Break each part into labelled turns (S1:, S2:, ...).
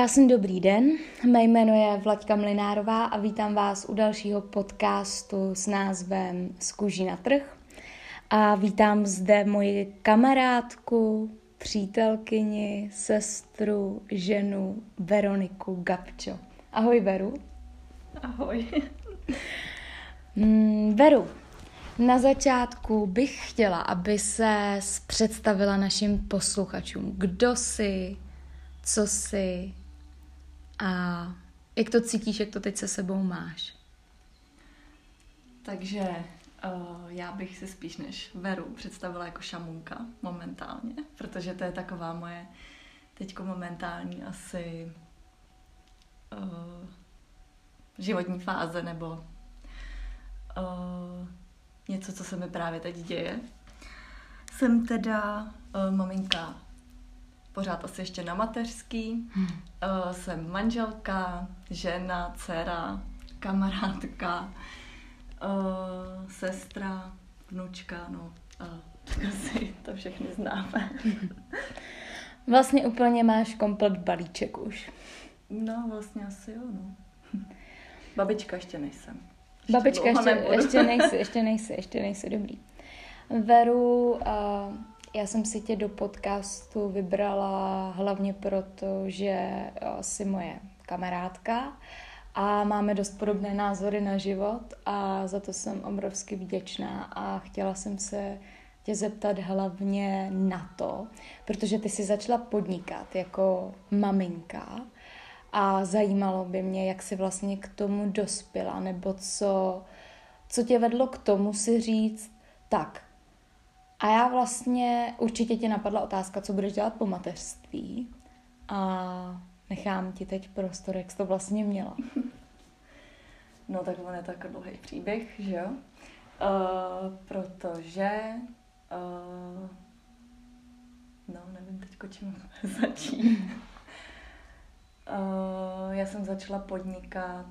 S1: Krásný dobrý den, mé jméno je Vlaďka Mlinárová a vítám vás u dalšího podcastu s názvem Z kůží na trh. A vítám zde moji kamarádku, přítelkyni, sestru, ženu Veroniku Gabčo. Ahoj Veru.
S2: Ahoj.
S1: Mm, Veru, na začátku bych chtěla, aby se představila našim posluchačům, kdo jsi, co jsi a jak to cítíš, jak to teď se sebou máš.
S2: Takže uh, já bych si spíš než Veru představila jako šamunka momentálně, protože to je taková moje teďko momentální asi uh, životní fáze nebo uh, něco, co se mi právě teď děje. Jsem teda uh, maminka pořád asi ještě na mateřský. Hmm. Uh, jsem manželka, žena, dcera, kamarádka, uh, sestra, vnučka, no. Uh, asi to všechny známe.
S1: Vlastně úplně máš komplet balíček už.
S2: No, vlastně asi jo, no. Babička ještě nejsem.
S1: Ještě Babička ještě, ještě nejsi, ještě nejsi, ještě nejsi dobrý. Veru, uh, já jsem si tě do podcastu vybrala hlavně proto, že jsi moje kamarádka a máme dost podobné názory na život a za to jsem obrovsky vděčná a chtěla jsem se tě zeptat hlavně na to, protože ty jsi začala podnikat jako maminka a zajímalo by mě, jak jsi vlastně k tomu dospěla, nebo co, co tě vedlo k tomu si říct, tak, a já vlastně, určitě tě napadla otázka, co budeš dělat po mateřství a nechám ti teď prostor, jak jsi to vlastně měla.
S2: No tak on je tak dlouhý příběh, že jo? Uh, protože uh, no nevím teď, čím začít. uh, já jsem začala podnikat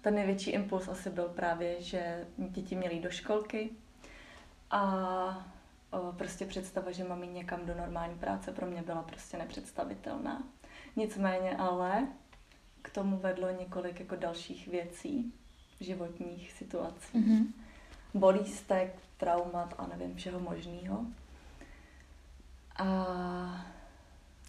S2: ten největší impuls asi byl právě, že děti měly do školky, a prostě představa, že mám jít někam do normální práce, pro mě byla prostě nepředstavitelná. Nicméně ale k tomu vedlo několik jako dalších věcí, životních situací. Mm-hmm. Bolístek, traumat a nevím, všeho možného.
S1: A...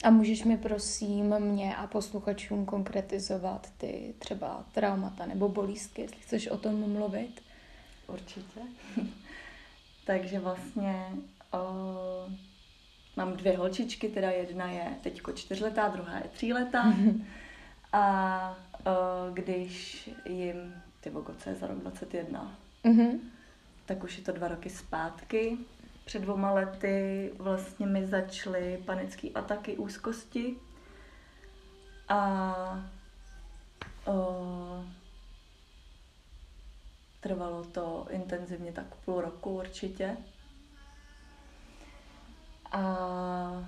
S1: a můžeš mi prosím mě a posluchačům konkretizovat ty třeba traumata nebo bolístky, jestli chceš o tom mluvit?
S2: Určitě. Takže vlastně uh, mám dvě holčičky, teda jedna je teďko čtyřletá, druhá je tříletá. A uh, když jim, ty vogoce je za rok 21, mm-hmm. tak už je to dva roky zpátky. Před dvoma lety vlastně mi začaly panické ataky úzkosti. A uh, Trvalo to intenzivně tak půl roku určitě. A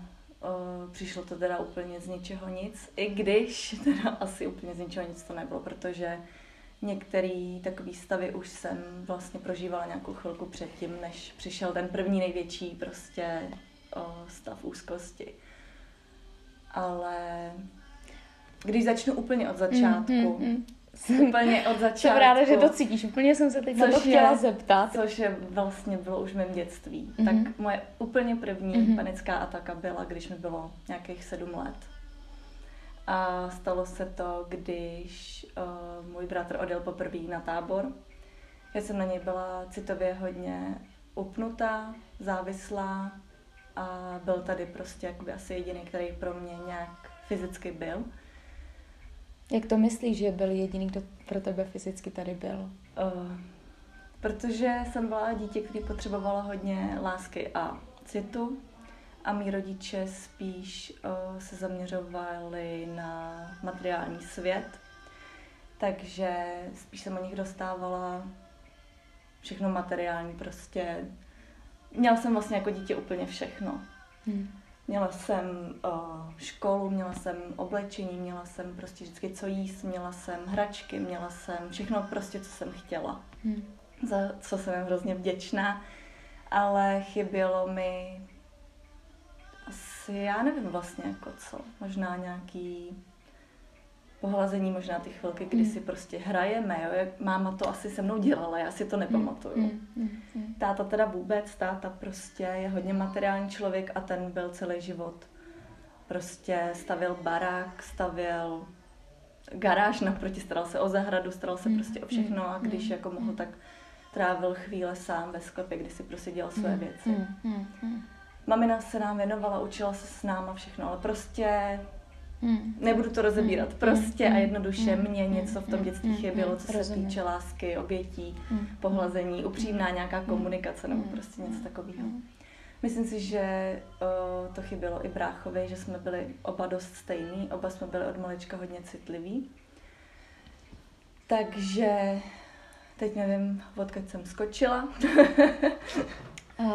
S2: přišlo to teda úplně z ničeho nic, i když teda asi úplně z ničeho nic to nebylo, protože některé takové stavy už jsem vlastně prožívala nějakou chvilku předtím, než přišel ten první největší prostě stav úzkosti. Ale když začnu úplně od začátku, mm-hmm. Úplně od začátku.
S1: Jsem ráda, že to cítíš. Úplně jsem se teď na to chtěla je, zeptat.
S2: Což je vlastně bylo už v mém dětství. Mm-hmm. Tak moje úplně první mm-hmm. panická ataka byla, když mi bylo nějakých sedm let. A stalo se to, když uh, můj bratr odjel poprvé na tábor. Já jsem na něj byla citově hodně upnutá, závislá a byl tady prostě jakoby asi jediný, který pro mě nějak fyzicky byl.
S1: Jak to myslíš, že byl jediný, kdo pro tebe fyzicky tady byl? Uh,
S2: protože jsem byla dítě, které potřebovalo hodně lásky a citu a mý rodiče spíš uh, se zaměřovali na materiální svět, takže spíš jsem o nich dostávala všechno materiální prostě. Měla jsem vlastně jako dítě úplně všechno. Hmm. Měla jsem uh, školu, měla jsem oblečení, měla jsem prostě vždycky co jíst, měla jsem hračky, měla jsem všechno prostě, co jsem chtěla. Hmm. Za co jsem hrozně vděčná, ale chybělo mi asi, já nevím vlastně jako co, možná nějaký pohlazení, možná ty chvilky, kdy mm. si prostě hrajeme, jo? Jak máma to asi se mnou dělala, já si to nepamatuju. Mm. Mm. Táta teda vůbec, táta prostě je hodně materiální člověk a ten byl celý život. Prostě stavil barák, stavil garáž naproti, staral se o zahradu, staral se mm. prostě o všechno a když jako mohl, tak trávil chvíle sám ve sklepě, kdy si prostě dělal své věci. Mamina se nám věnovala, učila se s náma všechno, ale prostě Hmm. Nebudu to rozebírat. Hmm. Prostě hmm. a jednoduše hmm. mě něco v tom hmm. dětství chybělo, co se týče lásky, obětí, hmm. pohlazení, upřímná nějaká komunikace nebo prostě něco takového. Myslím si, že uh, to chybělo i bráchovi, že jsme byli oba dost stejní, oba jsme byli od malička hodně citliví. Takže teď nevím, odkud jsem skočila.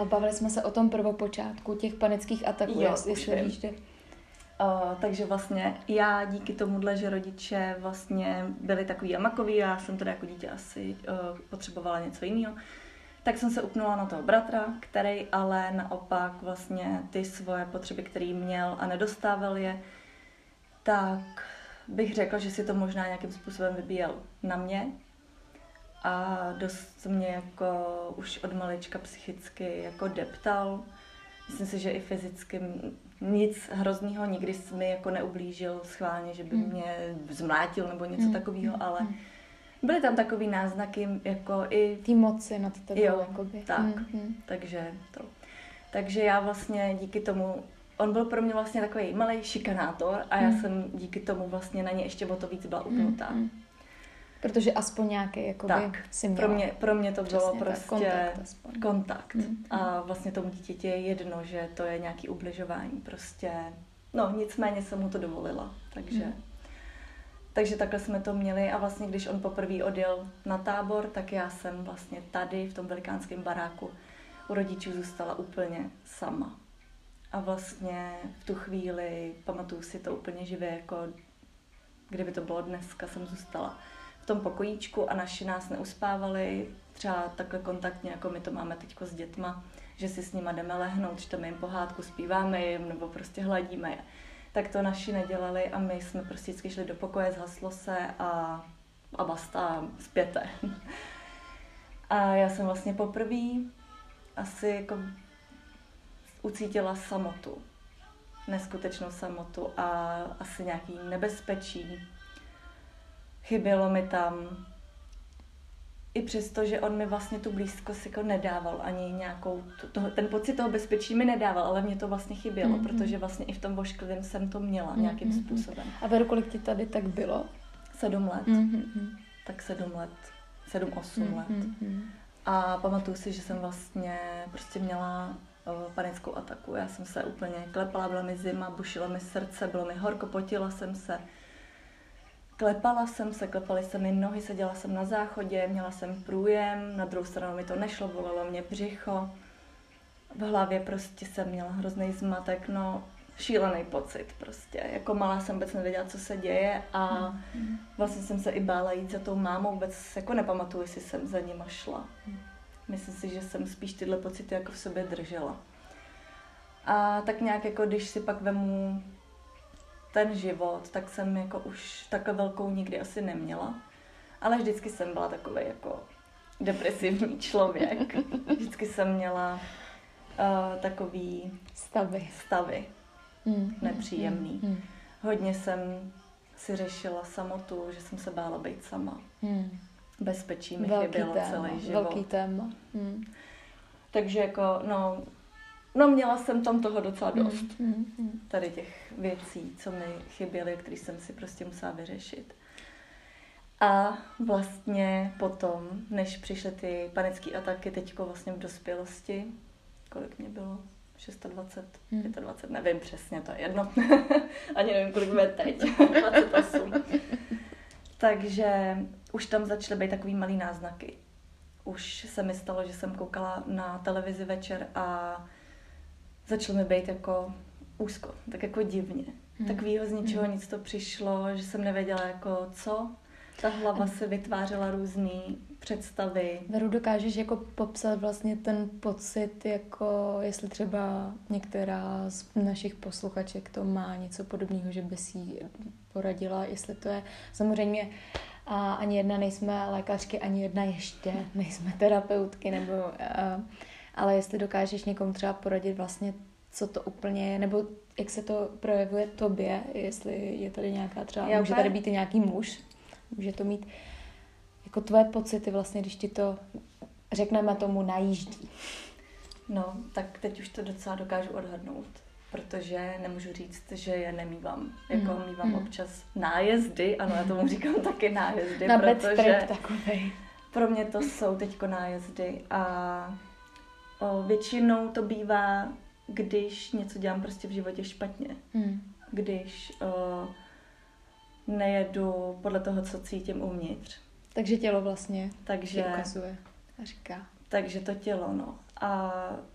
S1: Bavili jsme se o tom prvopočátku těch panických ataků, jo, jestli víš, že
S2: Uh, takže vlastně já díky tomuhle, že rodiče vlastně byli takový amakoví, já jsem teda jako dítě asi uh, potřebovala něco jiného, tak jsem se upnula na toho bratra, který ale naopak vlastně ty svoje potřeby, který měl a nedostával je, tak bych řekla, že si to možná nějakým způsobem vybíjel na mě a dost mě jako už od malička psychicky jako deptal. Myslím si, že i fyzicky nic hroznýho, nikdy jsi mi jako neublížil schválně, že by hmm. mě zmlátil nebo něco hmm. takového, hmm. ale byly tam takový náznaky jako i...
S1: Ty moci nad tebou,
S2: jo, jakoby. tak, hmm. takže to. Takže já vlastně díky tomu, on byl pro mě vlastně takový malý šikanátor a já hmm. jsem díky tomu vlastně na ně ještě o to víc byla upnutá. Hmm.
S1: Protože aspoň nějaký jako tak, si
S2: měla. Pro mě, pro mě to bylo prostě kontakt. kontakt. Mm. A vlastně tomu dítěti je jedno, že to je nějaký ubližování. Prostě, no nicméně jsem mu to dovolila. Takže, mm. takže takhle jsme to měli a vlastně když on poprvé odjel na tábor, tak já jsem vlastně tady v tom velikánském baráku u rodičů zůstala úplně sama. A vlastně v tu chvíli, pamatuju si to úplně živě, jako kdyby to bylo dneska, jsem zůstala tom pokojíčku a naši nás neuspávali, třeba takhle kontaktně, jako my to máme teď s dětma, že si s nima jdeme lehnout, čteme jim pohádku, zpíváme jim nebo prostě hladíme je. Tak to naši nedělali a my jsme prostě vždycky šli do pokoje, zhaslo se a, a basta, zpěte. A já jsem vlastně poprvé asi jako ucítila samotu, neskutečnou samotu a asi nějaký nebezpečí, chybělo mi tam i přesto, že on mi vlastně tu blízkost jako nedával, ani nějakou, to, ten pocit toho bezpečí mi nedával, ale mě to vlastně chybělo, mm-hmm. protože vlastně i v tom vošklivém jsem to měla mm-hmm. nějakým způsobem.
S1: A Veru, kolik ti tady tak bylo?
S2: Sedm let. Mm-hmm. Tak sedm let, sedm, osm mm-hmm. let. A pamatuju si, že jsem vlastně prostě měla uh, panickou ataku. Já jsem se úplně klepala, byla mi zima, bušilo mi srdce, bylo mi horko, potila jsem se Klepala jsem se, klepaly se mi nohy, seděla jsem na záchodě, měla jsem průjem, na druhou stranu mi to nešlo, bolelo mě břicho. V hlavě prostě jsem měla hrozný zmatek, no šílený pocit prostě. Jako malá jsem vůbec nevěděla, co se děje a vlastně jsem se i bála jít za tou mámou, vůbec jako nepamatuju, jestli jsem za nima šla. Myslím si, že jsem spíš tyhle pocity jako v sobě držela. A tak nějak jako když si pak vemu ten život, tak jsem jako už takhle velkou nikdy asi neměla. Ale vždycky jsem byla takový jako depresivní člověk. Vždycky jsem měla uh, takový
S1: stavy,
S2: stavy mm, nepříjemný. Mm, mm. Hodně jsem si řešila samotu, že jsem se bála být sama. Mm. Bezpečí mi velký chybělo téma, celý život.
S1: Velký téma. Mm.
S2: Takže jako, no, No měla jsem tam toho docela mm, dost. Mm, mm, mm. Tady těch věcí, co mi chyběly, které jsem si prostě musela vyřešit. A vlastně potom, než přišly ty panické ataky teďko vlastně v dospělosti, kolik mě bylo? 26, mm. 25, nevím přesně, to je jedno. Ani nevím, kolik bude teď. 28. Takže už tam začaly být takový malý náznaky. Už se mi stalo, že jsem koukala na televizi večer a začalo mi být jako úzko, tak jako divně. Hmm. Takovýho z ničeho hmm. nic to přišlo, že jsem nevěděla jako co. Ta hlava se vytvářela různé představy.
S1: Veru, dokážeš jako popsat vlastně ten pocit, jako jestli třeba některá z našich posluchaček to má něco podobného, že by si poradila, jestli to je samozřejmě a ani jedna nejsme lékařky, ani jedna ještě nejsme terapeutky, nebo, a, ale jestli dokážeš někomu třeba poradit vlastně, co to úplně je, nebo jak se to projevuje tobě, jestli je tady nějaká třeba, Já může tady být i nějaký muž, může to mít jako tvoje pocity vlastně, když ti to řekneme tomu najíždí.
S2: No, tak teď už to docela dokážu odhadnout, protože nemůžu říct, že je nemývám. Jako mm. mývám mm. občas nájezdy, ano, já tomu říkám taky nájezdy,
S1: Na
S2: protože
S1: takovej.
S2: pro mě to jsou teďko nájezdy a o, většinou to bývá, když něco dělám prostě v životě špatně. Mm. Když o, nejedu podle toho, co cítím uvnitř.
S1: Takže tělo vlastně takže, ukazuje a říká.
S2: Takže to tělo, no. A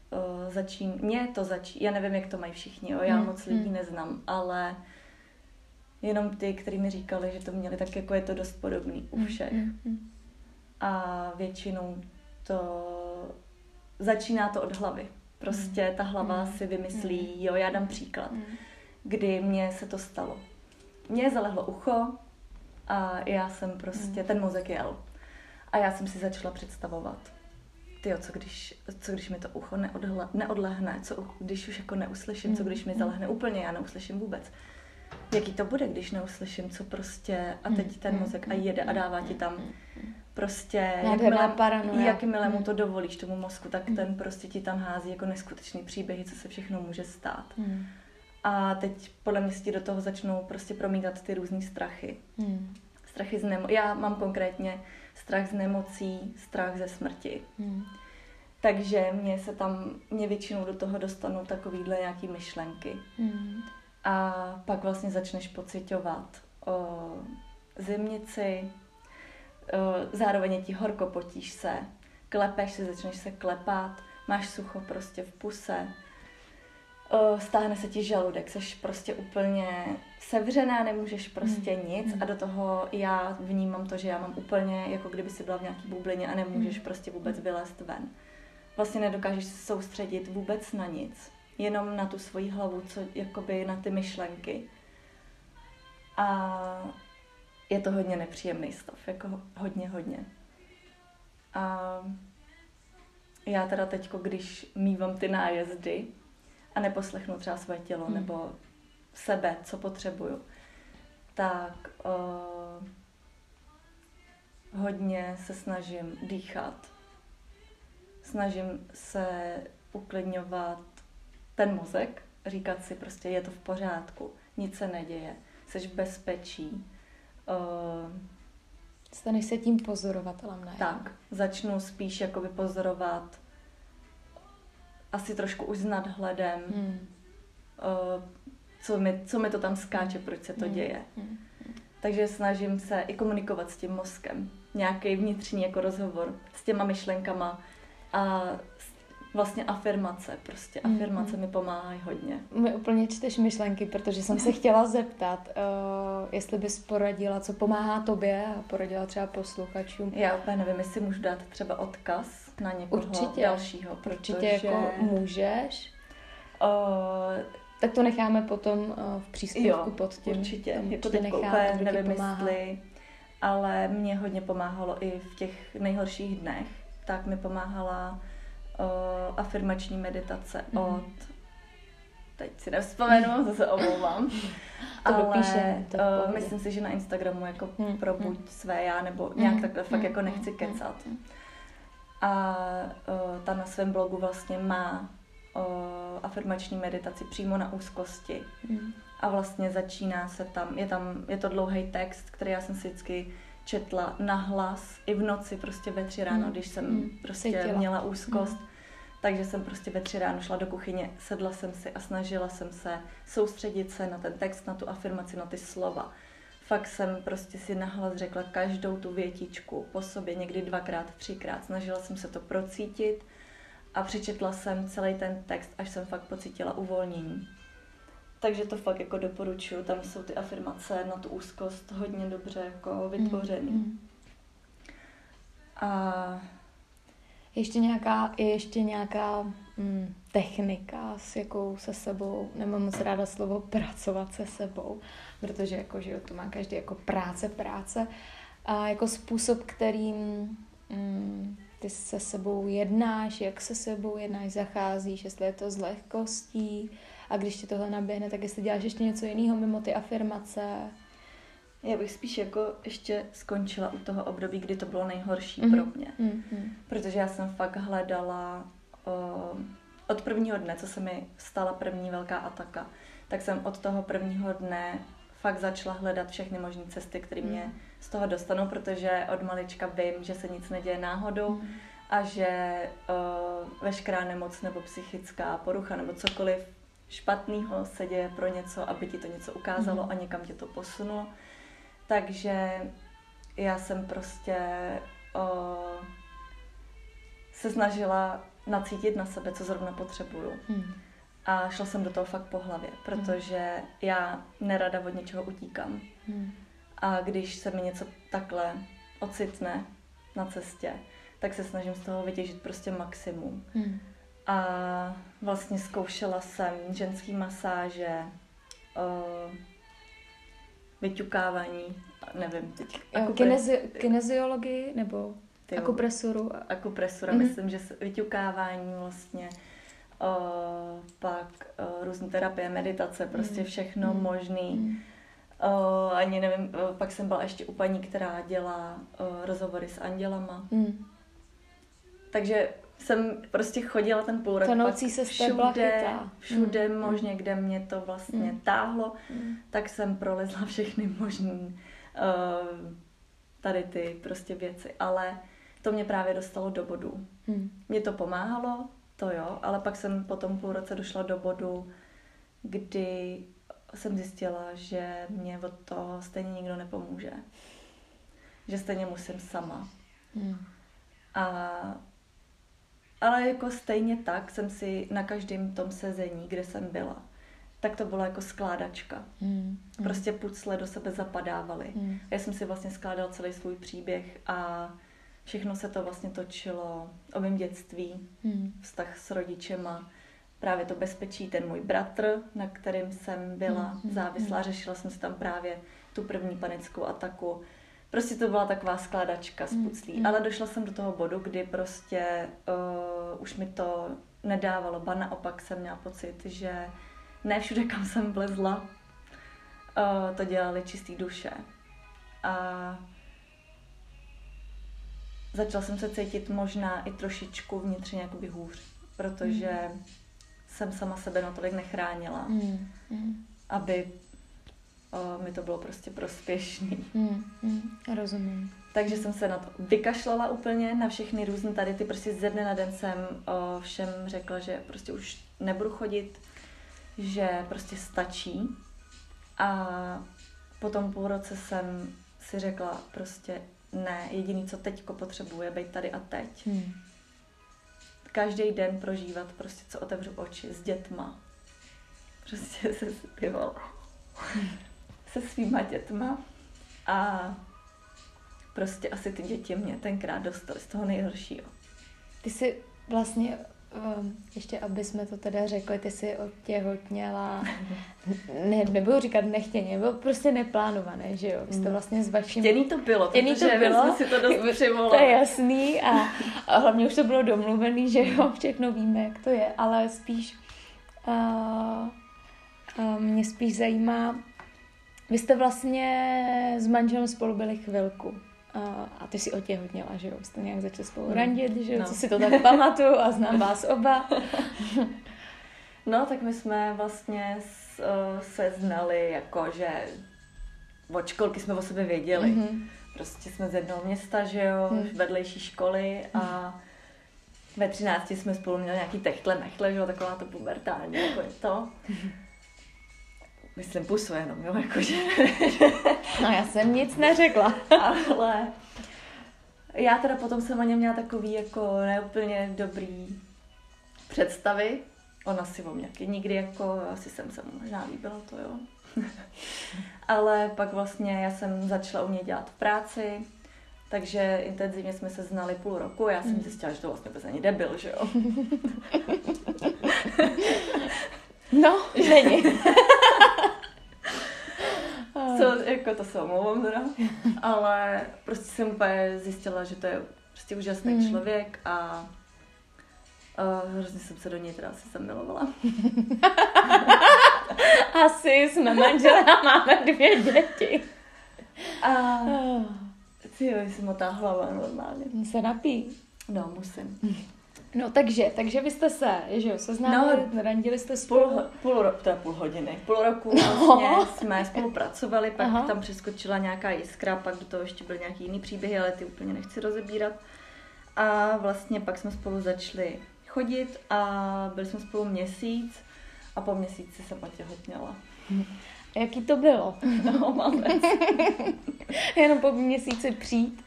S2: uh, začín, mě to začí, já nevím, jak to mají všichni, jo, já hmm. moc lidí hmm. neznám, ale jenom ty, kteří mi říkali, že to měli, tak jako je to dost podobný u hmm, všech. Hmm. Hmm. A většinou to začíná to od hlavy. Prostě hmm. ta hlava hmm. si vymyslí, hmm. jo, já dám příklad, hmm. kdy mně se to stalo. Mně zalehlo ucho, a já jsem prostě, mm. ten mozek jel. A já jsem si začala představovat, ty co když, co když mi to ucho neodhle, neodlehne, co když už jako neuslyším, mm. co když mi hmm. zalehne úplně, já neuslyším vůbec. Jaký to bude, když neuslyším, co prostě, a teď ten mozek a jede a dává ti tam prostě, jakmile, jakmile mu to dovolíš tomu mozku, tak ten prostě ti tam hází jako neskutečný příběhy, co se všechno může stát. Mm. A teď podle mě si do toho začnou prostě promítat ty různé strachy. Hmm. Strachy z nemo- Já mám konkrétně strach z nemocí, strach ze smrti. Hmm. Takže mě se tam, mě většinou do toho dostanou takovýhle nějaký myšlenky. Hmm. A pak vlastně začneš pocitovat o zimnici, zároveň je ti horko, potíš se, klepeš se, začneš se klepat, máš sucho prostě v puse, stáhne se ti žaludek, jsi prostě úplně sevřená, nemůžeš prostě mm. nic a do toho já vnímám to, že já mám úplně, jako kdyby si byla v nějaký bublině a nemůžeš mm. prostě vůbec vylézt ven. Vlastně nedokážeš se soustředit vůbec na nic, jenom na tu svoji hlavu, co, jakoby na ty myšlenky. A je to hodně nepříjemný stav, jako hodně, hodně. A já teda teďko, když mývám ty nájezdy, a neposlechnu třeba své tělo hmm. nebo sebe, co potřebuju, tak uh, hodně se snažím dýchat. Snažím se uklidňovat ten mozek, říkat si prostě je to v pořádku, nic se neděje, jsi v bezpečí. Uh,
S1: Staneš se tím pozorovatelem, ne?
S2: Tak, začnu spíš jakoby pozorovat asi trošku už s nadhledem, hmm. uh, co, mi, co mi to tam skáče, proč se to hmm. děje. Hmm. Takže snažím se i komunikovat s tím mozkem. Nějaký vnitřní jako rozhovor s těma myšlenkama a vlastně afirmace, prostě mm, afirmace mi pomáhají hodně.
S1: Mi úplně čteš myšlenky, protože jsem se chtěla zeptat, uh, jestli bys poradila, co pomáhá tobě a poradila třeba posluchačům.
S2: Já úplně nevím, jestli můžu dát třeba odkaz na někoho Určitě. dalšího.
S1: Protože... Určitě jako můžeš. Uh, tak to necháme potom uh, v příspěvku jo, pod tím.
S2: určitě. Tam jako teď úplně nevím, jestli, ale mě hodně pomáhalo i v těch nejhorších dnech. Tak mi pomáhala uh, afirmační meditace mm. od teď si nevzpomenu, to se omlouvám. to ale dopíše, to uh, myslím si, že na Instagramu jako mm. probuď mm. své já, nebo nějak mm. takhle fakt mm. jako nechci mm. kecat. Mm. A uh, ta na svém blogu vlastně má uh, afirmační meditaci přímo na úzkosti. Mm. A vlastně začíná se tam, je tam, je to dlouhý text, který já jsem si vždycky četla na hlas i v noci prostě ve tři ráno, mm. když jsem mm. prostě Cítila. měla úzkost. Mm. Takže jsem prostě ve tři ráno šla do kuchyně, sedla jsem si a snažila jsem se soustředit se na ten text, na tu afirmaci, na ty slova. Fakt jsem prostě si nahlas řekla každou tu větičku po sobě, někdy dvakrát, třikrát. Snažila jsem se to procítit a přečetla jsem celý ten text, až jsem fakt pocítila uvolnění. Takže to fakt jako doporučuju. Tam jsou ty afirmace na tu úzkost hodně dobře jako vytvořený. Mm, mm.
S1: A ještě nějaká, je ještě nějaká mm, technika, s jakou se sebou, nemám moc ráda slovo pracovat se sebou, protože jako, že to má každý jako práce, práce, a jako způsob, kterým mm, ty se sebou jednáš, jak se sebou jednáš, zacházíš, jestli je to z lehkostí a když ti tohle naběhne, tak jestli děláš ještě něco jiného mimo ty afirmace.
S2: Já bych spíš jako ještě skončila u toho období, kdy to bylo nejhorší mm-hmm. pro mě. Mm-hmm. Protože já jsem fakt hledala uh, od prvního dne, co se mi stala první velká ataka, tak jsem od toho prvního dne fakt začala hledat všechny možné cesty, které mě mm. z toho dostanou, protože od malička vím, že se nic neděje náhodou mm. a že uh, veškerá nemoc nebo psychická porucha nebo cokoliv špatného se děje pro něco, aby ti to něco ukázalo mm. a někam tě to posunulo. Takže já jsem prostě uh, se snažila nacítit na sebe, co zrovna potřebuju. Mm. A šla jsem do toho fakt po hlavě, protože mm. já nerada od něčeho utíkám. Mm. A když se mi něco takhle ocitne na cestě, tak se snažím z toho vytěžit prostě maximum. Mm. A vlastně zkoušela jsem ženský masáže, uh, vyťukávání, nevím, teď.
S1: Kinezi- kineziologii nebo Tyjo, akupresuru?
S2: Akupresura, mm-hmm. myslím, že vyťukávání vlastně, uh, pak uh, různé terapie, meditace, prostě mm-hmm. všechno mm-hmm. možný. Mm-hmm. Uh, ani nevím, uh, pak jsem byla ještě u paní, která dělá uh, rozhovory s andělama. Mm. Takže jsem prostě chodila ten půl rok
S1: Tonoucí se všude,
S2: všude mm. možně, kde mě to vlastně mm. táhlo, mm. tak jsem prolezla všechny možné uh, tady ty prostě věci. Ale to mě právě dostalo do bodu. Mm. Mě to pomáhalo, to jo, ale pak jsem po tom půl roce došla do bodu, kdy jsem zjistila, že mě od toho stejně nikdo nepomůže. Že stejně musím sama. Mm. A ale jako stejně tak jsem si na každém tom sezení, kde jsem byla, tak to bylo jako skládačka. Mm. Prostě pucle do sebe zapadávaly. Mm. Já jsem si vlastně skládala celý svůj příběh a všechno se to vlastně točilo o mém dětství, mm. vztah s rodičema, právě to bezpečí, ten můj bratr, na kterým jsem byla mm. závislá, řešila jsem si tam právě tu první panickou ataku, Prostě to byla taková skládačka z mm, puclí. Mm. Ale došla jsem do toho bodu, kdy prostě uh, už mi to nedávalo, ba naopak jsem měla pocit, že ne všude, kam jsem vlezla, uh, to dělali čistý duše. A začala jsem se cítit možná i trošičku vnitřně jakoby hůř, protože mm. jsem sama sebe natolik nechránila, mm. Mm. Aby mi to bylo prostě prospěšný. Mm,
S1: mm, rozumím.
S2: Takže jsem se na to vykašlala úplně, na všechny různé tady ty, prostě ze dne na den jsem o, všem řekla, že prostě už nebudu chodit, že prostě stačí. A po tom půl roce jsem si řekla prostě ne, jediný, co teďko potřebuje, být tady a teď. Hmm. Každý den prožívat prostě, co otevřu oči s dětma. Prostě se zpěvala. Se svýma dětma a prostě asi ty děti mě tenkrát dostaly z toho nejhoršího.
S1: Ty jsi vlastně, um, ještě aby jsme to teda řekli, ty jsi otěhotněla, ne, nebudu říkat nechtěně, bylo prostě neplánované, že jo? Vy jste mm. vlastně s vaším...
S2: Chtěný to bylo, Chtěný to bylo, jsme si to dost přivolali.
S1: To je jasný a, a hlavně už to bylo domluvený, že jo, všechno víme, jak to je, ale spíš uh, uh, mě spíš zajímá, vy jste vlastně s manželem spolu byli chvilku. A, a ty si otěhotněla, že jo? Jste nějak začali spolu hmm. randit, že jo? No. Co si to tak pamatuju a znám vás oba.
S2: no, tak my jsme vlastně s, uh, se znali jako, že od školky jsme o sobě věděli. Mm-hmm. Prostě jsme z jednoho města, že jo? Mm. Vedlejší školy a ve třinácti jsme spolu měli nějaký techtle, nechle, že jo? Taková to pubertální, jako je to. Myslím pusu jenom, jo, jakože.
S1: no já jsem nic neřekla.
S2: Ale já teda potom jsem o něm měla takový jako neúplně dobrý představy, ona si o mě nikdy jako, asi jsem se mu možná líbila to, jo. Ale pak vlastně já jsem začala u mě dělat v práci, takže intenzivně jsme se znali půl roku. Já jsem mm. zjistila, že to vlastně vůbec není debil, že jo.
S1: no, není.
S2: Co, jako to se omlouvám teda. Ale prostě jsem úplně zjistila, že to je prostě úžasný mm. člověk a Uh, hrozně jsem se do něj teda asi zamilovala.
S1: asi jsme manželé a máme dvě děti.
S2: A ty jo, jsem motá hlava normálně.
S1: Se napí.
S2: No, musím.
S1: No takže, takže vy jste se, že jo, seznámili, no, randili jste spolu.
S2: Půl, půl roku, teda půl hodiny, půl roku vlastně no. jsme spolupracovali, pak Aha. tam přeskočila nějaká jiskra, pak do toho ještě byly nějaký jiný příběhy, ale ty úplně nechci rozebírat. A vlastně pak jsme spolu začali chodit a byli jsme spolu měsíc a po měsíci jsem otěhotněla.
S1: Jaký to bylo?
S2: No, máme.
S1: Jenom po měsíci přijít.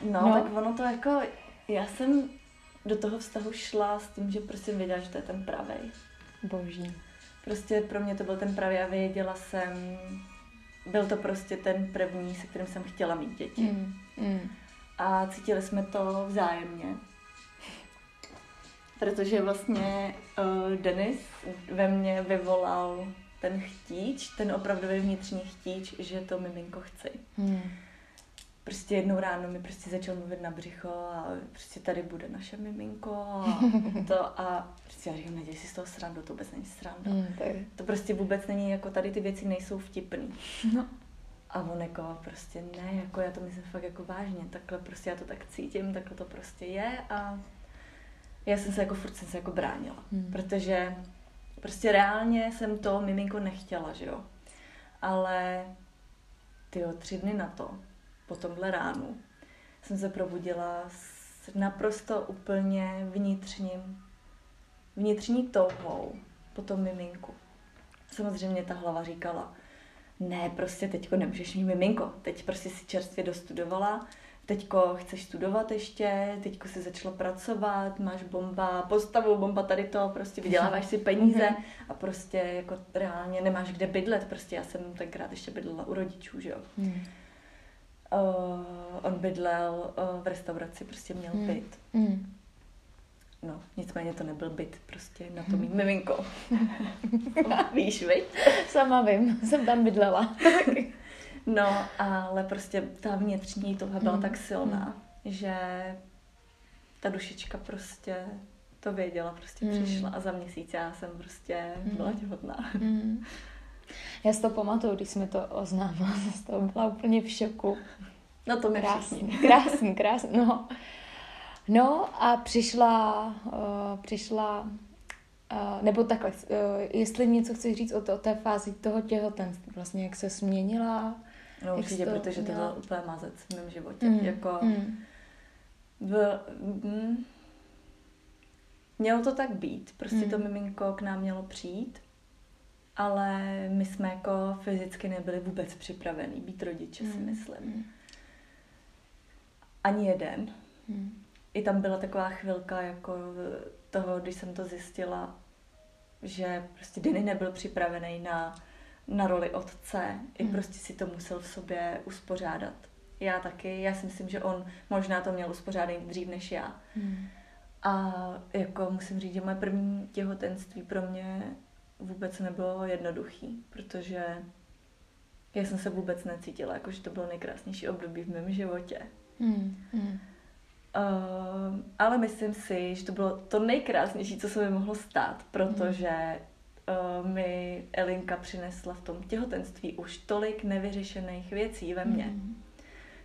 S2: No, no, tak ono to jako, já jsem do toho vztahu šla s tím, že prostě věděla, že to je ten pravý.
S1: Boží.
S2: Prostě pro mě to byl ten pravý a věděla jsem, byl to prostě ten první, se kterým jsem chtěla mít děti. Mm, mm. A cítili jsme to vzájemně. Protože vlastně uh, Denis ve mně vyvolal ten chtíč, ten opravdový vnitřní chtíč, že to miminko chci. Hmm. Prostě jednou ráno mi prostě začal mluvit na břicho a prostě tady bude naše miminko a to a prostě já říkám, neděj si z toho srandu, to vůbec není sranda. Hmm, to prostě vůbec není, jako tady ty věci nejsou vtipný. No. A on jako prostě ne, jako já to myslím fakt jako vážně, takhle prostě já to tak cítím, takhle to prostě je a já jsem se jako furt jsem se jako bránila, hmm. protože prostě reálně jsem to miminko nechtěla, že jo. Ale ty tři dny na to, po tomhle ránu, jsem se probudila s naprosto úplně vnitřním, vnitřní touhou po tom miminku. Samozřejmě ta hlava říkala, ne, prostě teďko nemůžeš mít miminko, teď prostě si čerstvě dostudovala, teďko chceš studovat ještě, teďko si začala pracovat, máš bomba, postavu, bomba tady to, prostě vyděláváš si peníze mhm. a prostě jako reálně nemáš kde bydlet, prostě já jsem tenkrát ještě bydlela u rodičů, že jo. Hmm. Uh, on bydlel uh, v restauraci, prostě měl hmm. byt. Hmm. No, nicméně to nebyl byt, prostě na to mít miminko. Víš, viď?
S1: Sama vím, jsem tam bydlela.
S2: No, ale prostě ta vnitřní tohle byla mm. tak silná, mm. že ta dušička prostě to věděla, prostě mm. přišla a za měsíc já jsem prostě byla těhotná. Mm.
S1: Já si to pamatuju, když jsme to oznámila, jsem to byla úplně v šoku.
S2: No to mi
S1: krásný, krásný, krásný, no. No a přišla, uh, přišla Uh, nebo takhle, uh, jestli něco chceš říct o, to, o té fázi toho těhotenství, vlastně jak se změnila
S2: No určitě, to protože to byl úplně mazec v mém životě. Mm. Jako, mm. V, mm, mělo to tak být, prostě mm. to miminko k nám mělo přijít, ale my jsme jako fyzicky nebyli vůbec připravení být rodiče, mm. si myslím. Mm. Ani jeden. Mm. I tam byla taková chvilka jako toho, když jsem to zjistila, že prostě Denny nebyl připravený na na roli otce, i hmm. prostě si to musel v sobě uspořádat. Já taky, já si myslím, že on možná to měl uspořádat dřív než já. Hmm. A jako musím říct, že moje první těhotenství pro mě vůbec nebylo jednoduchý, protože já jsem se vůbec necítila, jako že to bylo nejkrásnější období v mém životě. Hmm. Hmm. Uh, ale myslím si, že to bylo to nejkrásnější, co se mi mohlo stát, protože uh, mi Elinka přinesla v tom těhotenství už tolik nevyřešených věcí ve mně. Mm.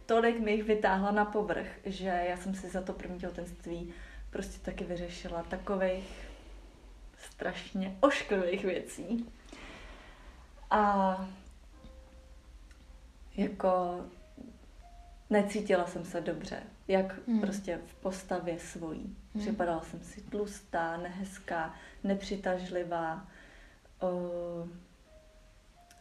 S2: Tolik mi jich vytáhla na povrch, že já jsem si za to první těhotenství prostě taky vyřešila takových strašně ošklivých věcí. A jako necítila jsem se dobře, jak mm. prostě v postavě svojí. Mm. Připadala jsem si tlustá, nehezká, nepřitažlivá,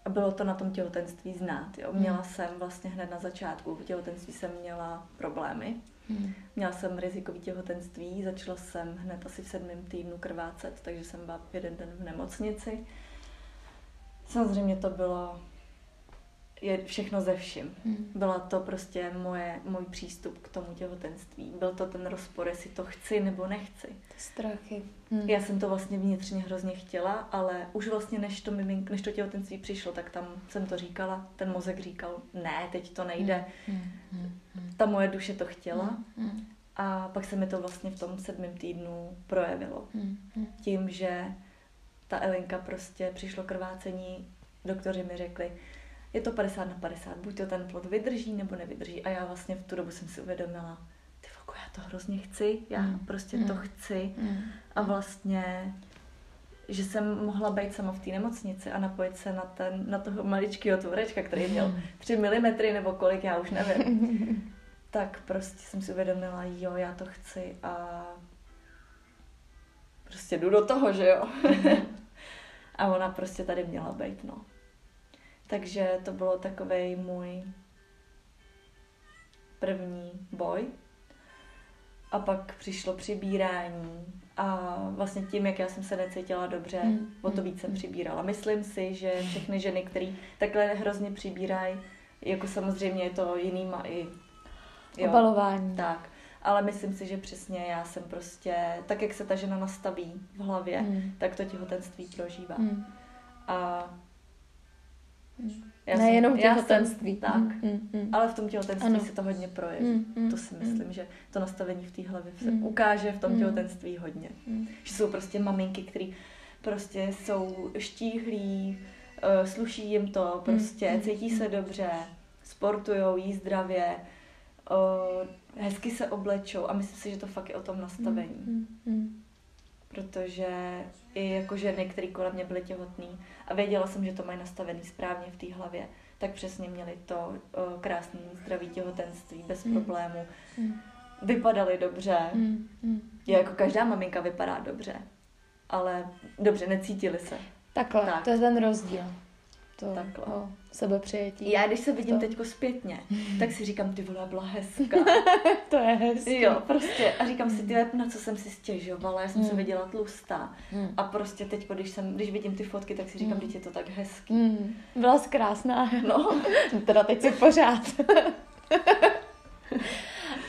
S2: a bylo to na tom těhotenství znát. Jo. Měla hmm. jsem vlastně hned na začátku v těhotenství jsem měla problémy. Hmm. Měla jsem rizikový těhotenství, začala jsem hned asi v sedmém týdnu krvácet, takže jsem byla jeden den v nemocnici. Samozřejmě to bylo je všechno ze vším. Hmm. Byla to prostě moje, můj přístup k tomu těhotenství. Byl to ten rozpor, jestli to chci nebo nechci.
S1: Ty strachy.
S2: Hmm. Já jsem to vlastně vnitřně hrozně chtěla, ale už vlastně než to, mimink, než to těhotenství přišlo, tak tam jsem to říkala, ten mozek říkal, ne, teď to nejde. Hmm. Ta moje duše to chtěla. Hmm. A pak se mi to vlastně v tom sedmém týdnu projevilo. Hmm. Tím, že ta Elinka prostě přišlo krvácení, doktoři mi řekli, je to 50 na 50, buď to ten plod vydrží nebo nevydrží. A já vlastně v tu dobu jsem si uvědomila, ty voko, já to hrozně chci, já mm. prostě mm. to chci. Mm. A vlastně, že jsem mohla být sama v té nemocnici a napojit se na, ten, na toho maličkého tvorečka, který měl 3 mm nebo kolik, já už nevím. tak prostě jsem si uvědomila, jo, já to chci a prostě jdu do toho, že jo. Mm. a ona prostě tady měla být, no. Takže to bylo takový můj první boj. A pak přišlo přibírání a vlastně tím, jak já jsem se necítila dobře, mm. o to víc jsem mm. přibírala. Myslím si, že všechny ženy, které takhle hrozně přibírají, jako samozřejmě je to jinýma i...
S1: Jo, Obalování.
S2: Tak. Ale myslím si, že přesně já jsem prostě, tak jak se ta žena nastaví v hlavě, mm. tak to těhotenství prožívá. Mm. A
S1: já Nejenom jsem, těhotenství.
S2: tak, mm, mm, mm. ale v tom těhotenství ano. se to hodně projeví. Mm, mm, to si myslím, mm. že to nastavení v té hlavě se mm. ukáže v tom mm. těhotenství hodně. Mm. Že jsou prostě maminky, které prostě jsou štíhlí, uh, sluší jim to, prostě mm. cítí se dobře, sportujou, jí zdravě, uh, hezky se oblečou a myslím si, že to fakt je o tom nastavení. Mm. Mm protože i jako ženy, které kolem mě byly těhotné a věděla jsem, že to mají nastavený správně v té hlavě, tak přesně měli to uh, krásné zdraví těhotenství bez mm. problému. Mm. Vypadaly dobře. Mm. Mm. Jako každá maminka vypadá dobře, ale dobře, necítili se.
S1: Takhle, tak. to je ten rozdíl to Takhle. O sebepřijetí.
S2: Já když se vidím to... teďko zpětně, tak si říkám, ty vole, byla hezká.
S1: to je hezké.
S2: Jo, prostě. A říkám si, ty na co jsem si stěžovala, já jsem mm. se viděla tlustá. Mm. A prostě teď, když, jsem, když vidím ty fotky, tak si říkám, mm. je to tak hezký. Mm.
S1: Byla jsi krásná. No. teda teď si pořád.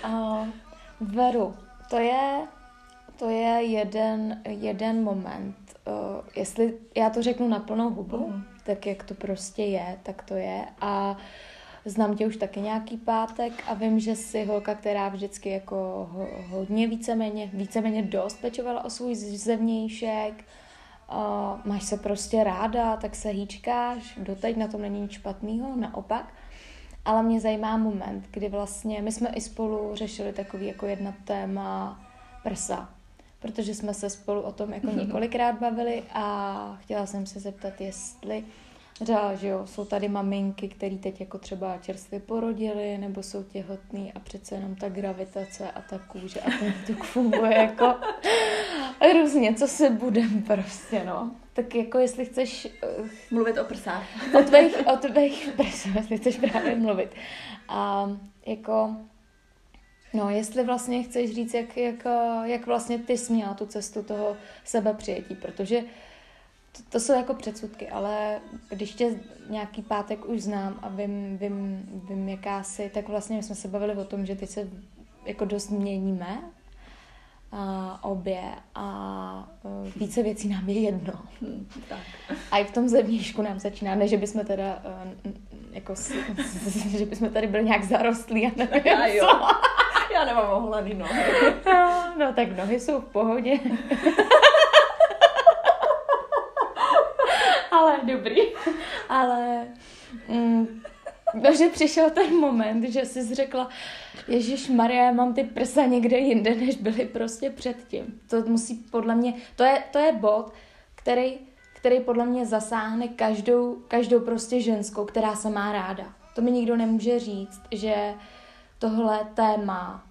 S1: uh, Veru, to je, to je jeden, jeden moment. Uh, jestli já to řeknu na plnou hubu, mm tak jak to prostě je, tak to je. A znám tě už taky nějaký pátek a vím, že jsi holka, která vždycky jako ho, hodně víceméně, víceméně dost pečovala o svůj zevnějšek, uh, máš se prostě ráda, tak se hýčkáš, doteď na tom není nic špatného, naopak. Ale mě zajímá moment, kdy vlastně, my jsme i spolu řešili takový jako jedna téma prsa protože jsme se spolu o tom jako několikrát bavili a chtěla jsem se zeptat, jestli Třeba, že jo, jsou tady maminky, které teď jako třeba čerstvě porodily, nebo jsou těhotný a přece jenom ta gravitace a ta kůže a ten tuk funguje jako různě, co se budem prostě, no. Tak jako jestli chceš...
S2: Uh, mluvit o prsách.
S1: O tvých, o tvých prsách, jestli chceš právě mluvit. A jako No, jestli vlastně chceš říct, jak, jak, jak vlastně ty jsi měla tu cestu toho sebepřijetí, protože to, to jsou jako předsudky, ale když tě nějaký pátek už znám a vím, vím, vím jaká jsi, tak vlastně jsme se bavili o tom, že teď se jako dost měníme a obě a e, více věcí nám je jedno. Hmm, tak. A i v tom zevníšku nám začíná, ne, že bychom teda jako, že bychom tady byli nějak zarostlí a nevím a jo. co.
S2: Já nemám oholený nohy.
S1: No, no tak nohy jsou v pohodě. Ale dobrý. Ale mm, že přišel ten moment, že jsi řekla, Ježíš Maria, mám ty prsa někde jinde, než byly prostě předtím. To musí podle mě, to je, to je bod, který, který podle mě zasáhne každou, každou prostě ženskou, která se má ráda. To mi nikdo nemůže říct, že tohle téma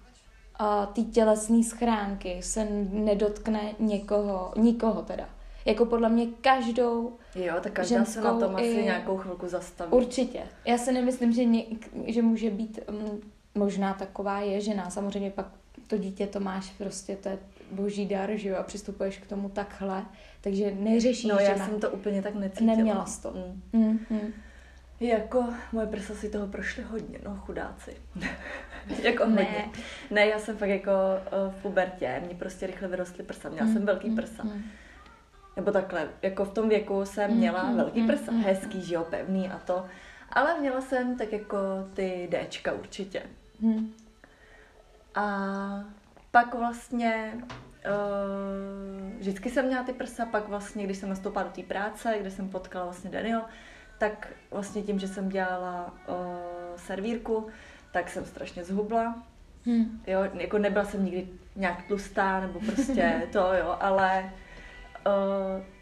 S1: uh, ty tělesné schránky se nedotkne někoho, nikoho teda. Jako podle mě každou
S2: Jo, tak každá se na tom asi i... nějakou chvilku zastaví.
S1: Určitě. Já si nemyslím, že, ně, že může být um, možná taková je žena. Samozřejmě pak to dítě to máš prostě, to je boží dar, že jo, a přistupuješ k tomu takhle, takže neřešíš,
S2: No já
S1: žena.
S2: jsem to úplně tak necítila.
S1: Neměla jsi to.
S2: Mm.
S1: Mm, mm.
S2: Jako moje prsa si toho prošly hodně, no chudáci. jako hodně.
S1: Ne.
S2: Ne, já jsem fakt jako uh, v pubertě, mě prostě rychle vyrostly prsa, měla jsem velký
S1: mm,
S2: prsa.
S1: mm.
S2: Nebo takhle, jako v tom věku jsem
S1: Mm,
S2: měla
S1: mm,
S2: velký
S1: mm,
S2: prsa,
S1: mm,
S2: hezký, že jo, pevný a to. Ale měla jsem tak jako ty Dčka určitě.
S1: Mm.
S2: A pak vlastně uh, vždycky jsem měla ty prsa, pak vlastně, když jsem nastoupila do té práce, kde jsem potkala vlastně Daniel, tak vlastně tím, že jsem dělala uh, servírku, tak jsem strašně zhubla.
S1: Mm.
S2: Jo, jako nebyla jsem nikdy nějak tlustá, nebo prostě to, jo, ale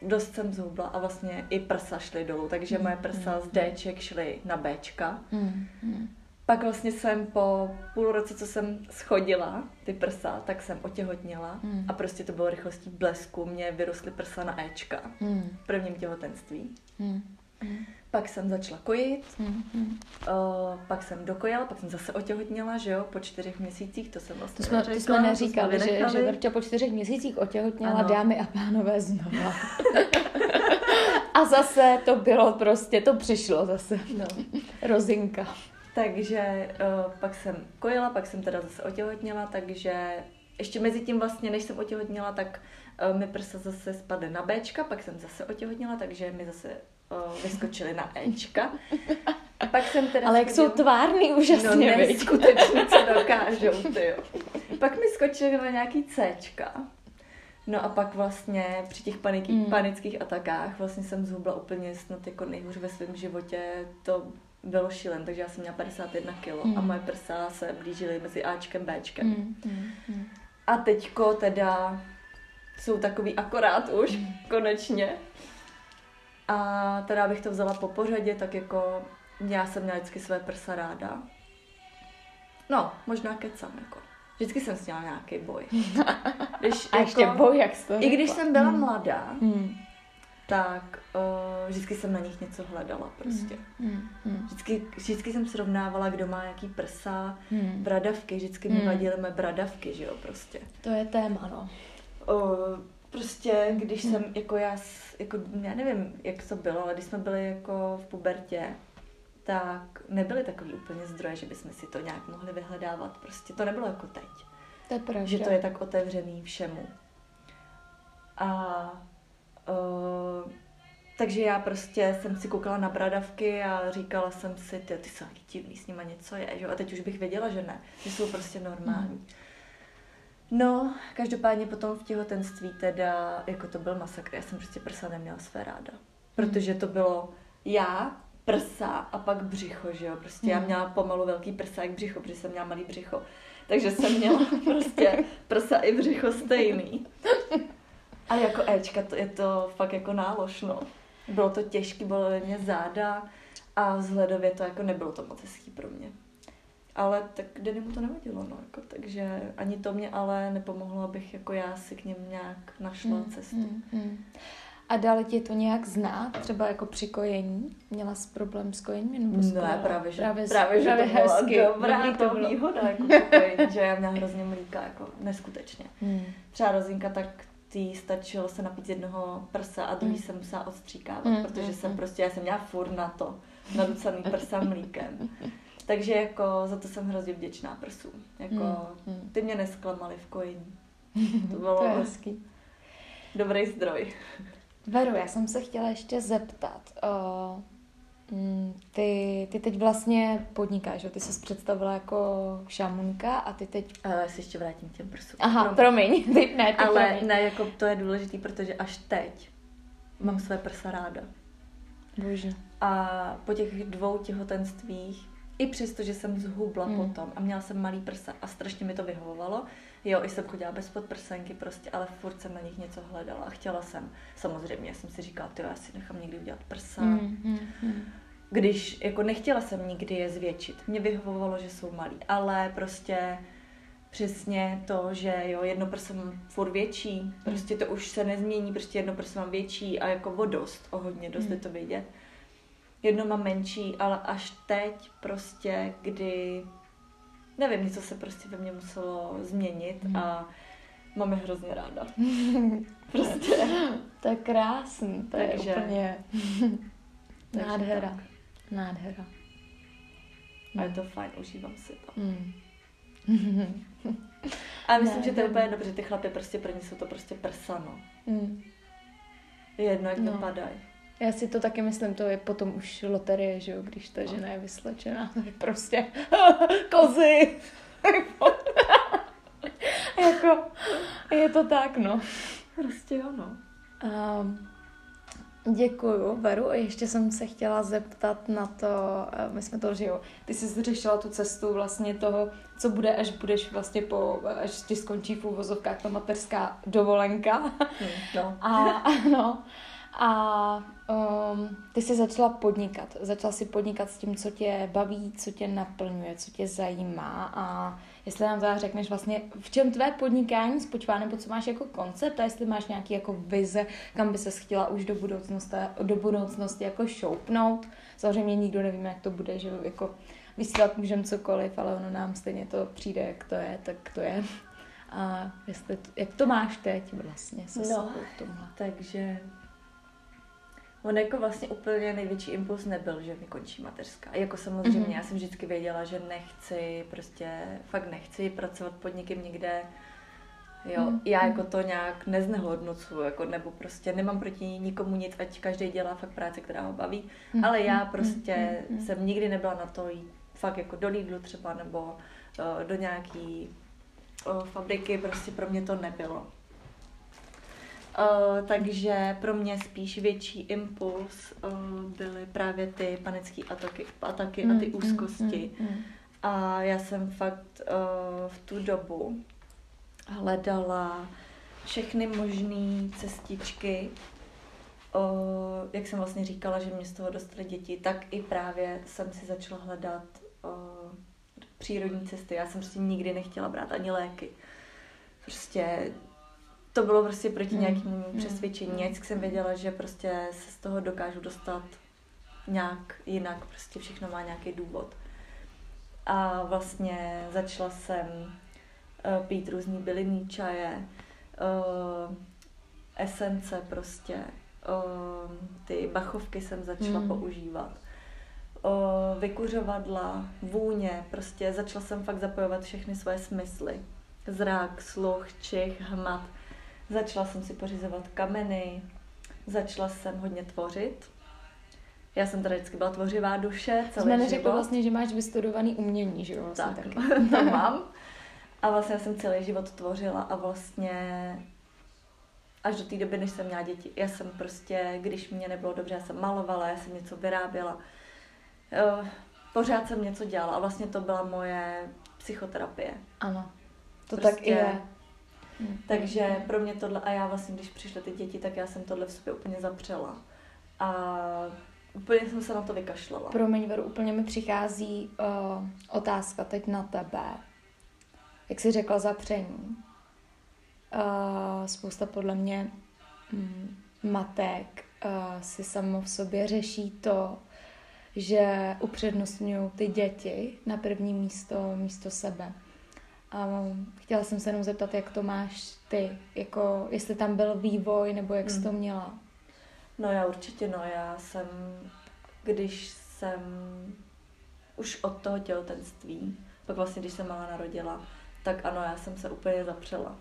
S2: uh, dost jsem zhubla a vlastně i prsa šly dolů, takže moje prsa z Dček šly na Bčka.
S1: Mm. Mm.
S2: Pak vlastně jsem po půl roce, co jsem schodila ty prsa, tak jsem otěhotněla
S1: Mm.
S2: a prostě to bylo rychlostí blesku, mě vyrostly prsa na Ečka
S1: Mm.
S2: v prvním těhotenství.
S1: Mm.
S2: Pak jsem začala kojit,
S1: Mm. Mm.
S2: uh, pak jsem dokojila, pak jsem zase otěhotněla, že jo, po čtyřech měsících, to jsem vlastně
S1: To jsme, to
S2: neřekla,
S1: jsme
S2: to
S1: neříkali, že, že Verča po čtyřech měsících otěhotněla
S2: Ano.
S1: dámy a pánové znova. a zase to bylo prostě, to přišlo zase.
S2: No.
S1: Rozinka.
S2: Takže uh, pak jsem kojila, pak jsem teda zase otěhotněla, takže ještě mezi tím vlastně, než jsem otěhotněla, tak uh, mi prsa zase spadly na Bčka, pak jsem zase otěhotněla, takže mi zase vyskočily na Ečka. A pak jsem teda...
S1: Ale jak jsou tvárný úžasně,
S2: no,
S1: viď?
S2: neskutečně, co dokážou, ty jo. Pak mi skočily na nějaký Cčka. No a pak vlastně při těch paniky,
S1: Mm.
S2: panických atakách vlastně jsem zhubla úplně snad jako nejhůř ve svém životě. To bylo šílen, takže já jsem měla 51 kg
S1: Mm.
S2: a moje prsa se blížily mezi Ačkem, Bčkem.
S1: Mm, mm, mm.
S2: A teďko teda jsou takový akorát už,
S1: Mm.
S2: konečně. A teda bych to vzala po pořadě, tak jako já jsem měla vždycky své prsa ráda. No, možná kecam, jako. Vždycky jsem s měla nějaký boj. Když,
S1: A ještě boj, jak to
S2: I když jsem byla
S1: Mm.
S2: mladá,
S1: Mm,
S2: tak uh, vždycky jsem na nich něco hledala prostě.
S1: mm, mm,
S2: Vždycky, vždycky jsem srovnávala, kdo má jaký prsa,
S1: mm.
S2: bradavky, vždycky mi
S1: Mm.
S2: vadily mé bradavky, že jo, prostě.
S1: To je téma, no.
S2: O, prostě, když jsem, jako já, jako, já nevím, jak to bylo, ale když jsme byli jako v pubertě, tak nebyly takový úplně zdroje, že bychom si to nějak mohli vyhledávat. Prostě to nebylo jako teď.
S1: To je pravda.
S2: Že to je tak otevřený všemu. A uh, takže já prostě jsem si koukala na bradavky a říkala jsem si, ty, ty jsou divný, s nima něco je, že? A teď už bych věděla, že ne, že jsou prostě normální. No, každopádně potom v těhotenství teda, jako to byl masakr, já jsem prostě prsa neměla své ráda. Protože to bylo já, prsa a pak břicho, že jo. Prostě já
S1: Mhm.
S2: měla pomalu velký prsa jak břicho, protože jsem měla malý břicho. Takže jsem měla prostě prsa i břicho stejný. Ale jako Ečka, to je to fakt jako nálož, no. Bylo to těžké, bylo mě záda a vzhledově to jako nebylo to moc hezký pro mě. Ale tak Denny mu to nevadilo, no, jako, takže ani to mě ale nepomohlo, abych jako já si k něm nějak našla
S1: Mm,
S2: cestu.
S1: mm, mm. A dali ti to nějak znát, třeba jako při kojení? Měla jsi problém s kojením? Nebo s
S2: Ne, právě, že,
S1: právě,
S2: právě, že
S1: právě
S2: to byla
S1: hezky.
S2: dobrá
S1: Dobrý to bylo.
S2: výhoda, jako pokoj, že já měla hrozně mlíka, jako neskutečně.
S1: Hmm.
S2: Třeba rozinka, tak tý stačilo se napít jednoho prsa a druhý
S1: Mm.
S2: jsem musela odstříkávat,
S1: Mm,
S2: protože
S1: mm,
S2: jsem
S1: mm.
S2: prostě, já jsem měla furt na to, naducaný prsa mlíkem. Takže jako za to jsem hrozně vděčná prsům. Jako,
S1: Mm,
S2: ty mě nesklamaly v kojení. To bylo
S1: To je hezký.
S2: dobrý zdroj.
S1: Veru, já jsem se chtěla ještě zeptat. O, mm, ty, ty teď vlastně podnikáš, že? ty jsi představila jako šamunka a ty teď...
S2: Ale já se ještě vrátím k těm prsům.
S1: Aha,
S2: Promiň.
S1: promiň, ty, ne, ty
S2: Ale
S1: promiň.
S2: ne, jako to je důležitý, protože až teď mám své prsa ráda.
S1: Boží.
S2: A po těch dvou těhotenstvích, i přesto, že jsem zhubla
S1: Mm.
S2: potom a měla jsem malý prsa a strašně mi to vyhovovalo, jo, i jsem chodila bez podprsenky prostě, ale furt jsem na nich něco hledala a chtěla jsem. Samozřejmě jsem si říkala, ty já si nechám někdy udělat prsa. Mm.
S1: Mm, mm.
S2: Když, jako nechtěla jsem nikdy je zvětšit. Mě vyhovovalo, že jsou malý, ale prostě přesně to, že jo, jedno prso mám furt větší, prostě to už se nezmění, prostě jedno prso mám větší a jako o dost, o hodně dost je
S1: Mm.
S2: to vidět. Jedno mám menší, ale až teď prostě, kdy nevím, něco se prostě ve mně muselo změnit
S1: Mhm.
S2: a mám je hrozně ráda. prostě.
S1: To je krásný, to je
S2: Takže-
S1: úplně
S2: Takže
S1: nádhera.
S2: tak.
S1: Nádhera.
S2: A je to fajn, užívám si to.
S1: Mm.
S2: A myslím,
S1: Ne,
S2: že to je úplně dobře, ty chlapy prostě pro ně jsou to prostě prsano.
S1: Mm.
S2: Je jedno, jak
S1: No.
S2: dopadají.
S1: Já si to taky myslím, to je potom už loterie, že jo, když ta žena je vyslečená, tak prostě kozy. jako, je to tak, no.
S2: Prostě jo, no.
S1: Um, děkuju, Veru. A ještě jsem se chtěla zeptat na to, eh, my jsme to, že jo, ty jsi řešila tu cestu vlastně toho, co bude, až budeš vlastně po, až ti skončí v úvozovkách ta mateřská dovolenka.
S2: Hm, no.
S1: A ano. A um, ty jsi začala podnikat. Začala si podnikat s tím, co tě baví, co tě naplňuje, co tě zajímá. A jestli nám teda řekneš vlastně, v čem tvé podnikání spočívá, nebo co máš jako koncept, a jestli máš nějaký jako vize, kam by se chtěla už do budoucnosti, do budoucnosti jako šoupnout. Samozřejmě nikdo nevíme, jak to bude, že jako vysílat můžeme cokoliv, ale ono nám stejně to přijde, jak to je, tak to je. A jestli, jak to máš teď vlastně se
S2: No.
S1: tomhle?
S2: Takže on jako vlastně úplně největší impuls nebyl, že mi končí mateřská. Jako samozřejmě,
S1: Mhm.
S2: já jsem vždycky věděla, že nechci, prostě fakt nechci pracovat pod někým někde. Jo,
S1: Mhm.
S2: já jako to nějak neznehodnocuju, jako, nebo prostě nemám proti nikomu nic, ať každý dělá fakt práci, která ho baví,
S1: Mhm.
S2: ale já prostě
S1: Mhm.
S2: jsem nikdy nebyla na to jít fakt jako do Lidlu třeba, nebo uh, do nějaký uh, fabriky, prostě pro mě to nebylo. Uh, takže pro mě spíš větší impuls uh, byly právě ty panické ataky, ataky a ty
S1: Mm,
S2: úzkosti.
S1: mm, mm,
S2: A já jsem fakt uh, v tu dobu hledala všechny možné cestičky, uh, jak jsem vlastně říkala, že mě z toho dostaly děti, tak i právě jsem si začala hledat uh, přírodní cesty. Já jsem si nikdy nechtěla brát ani léky. Prostě to bylo prostě proti
S1: Mm,
S2: nějakému
S1: mm,
S2: přesvědčení.
S1: mm.
S2: Vždycky jsem věděla, že prostě se z toho dokážu dostat nějak jinak, prostě všechno má nějaký důvod. A vlastně začala jsem uh, pít různý bylinný čaje, uh, esence prostě, uh, ty bachovky jsem začala
S1: Mm.
S2: používat. Uh, vykuřovadla, vůně, prostě začala jsem fakt zapojovat všechny svoje smysly. Zrak, sluch, čich, hmat. Začala jsem si pořizovat kameny, začala jsem hodně tvořit. Já jsem tady vždycky byla tvořivá duše, celý
S1: Jsme
S2: život.
S1: neřekli vlastně, že máš vystudovaný umění, že jo? Vlastně
S2: Tak,
S1: taky.
S2: to mám. A vlastně jsem celý život tvořila a vlastně až do té doby, než jsem měla děti. Já jsem prostě, když mě nebylo dobře, já jsem malovala, já jsem něco vyráběla. Eh, Pořád jsem něco dělala a vlastně to byla moje psychoterapie.
S1: Ano, to
S2: Prostě-
S1: tak i je. Mm.
S2: Takže pro mě tohle, a já vlastně, když přišly ty děti, tak já jsem tohle v sobě úplně zapřela. A úplně jsem se na to vykašlala.
S1: Promiň, Veru, úplně mi přichází uh, otázka teď na tebe. Jak jsi řekla zapření. Uh, spousta podle mě mm, matek uh, si samo v sobě řeší to, že upřednostňují ty děti na první místo, místo sebe. A chtěla jsem se jenom zeptat, jak to máš ty, jako jestli tam byl vývoj, nebo jak jsi
S2: Mm.
S1: to měla.
S2: No já určitě no, já jsem, když jsem už od toho těhotenství, pak vlastně když jsem malá narodila, tak ano, já jsem se úplně zapřela.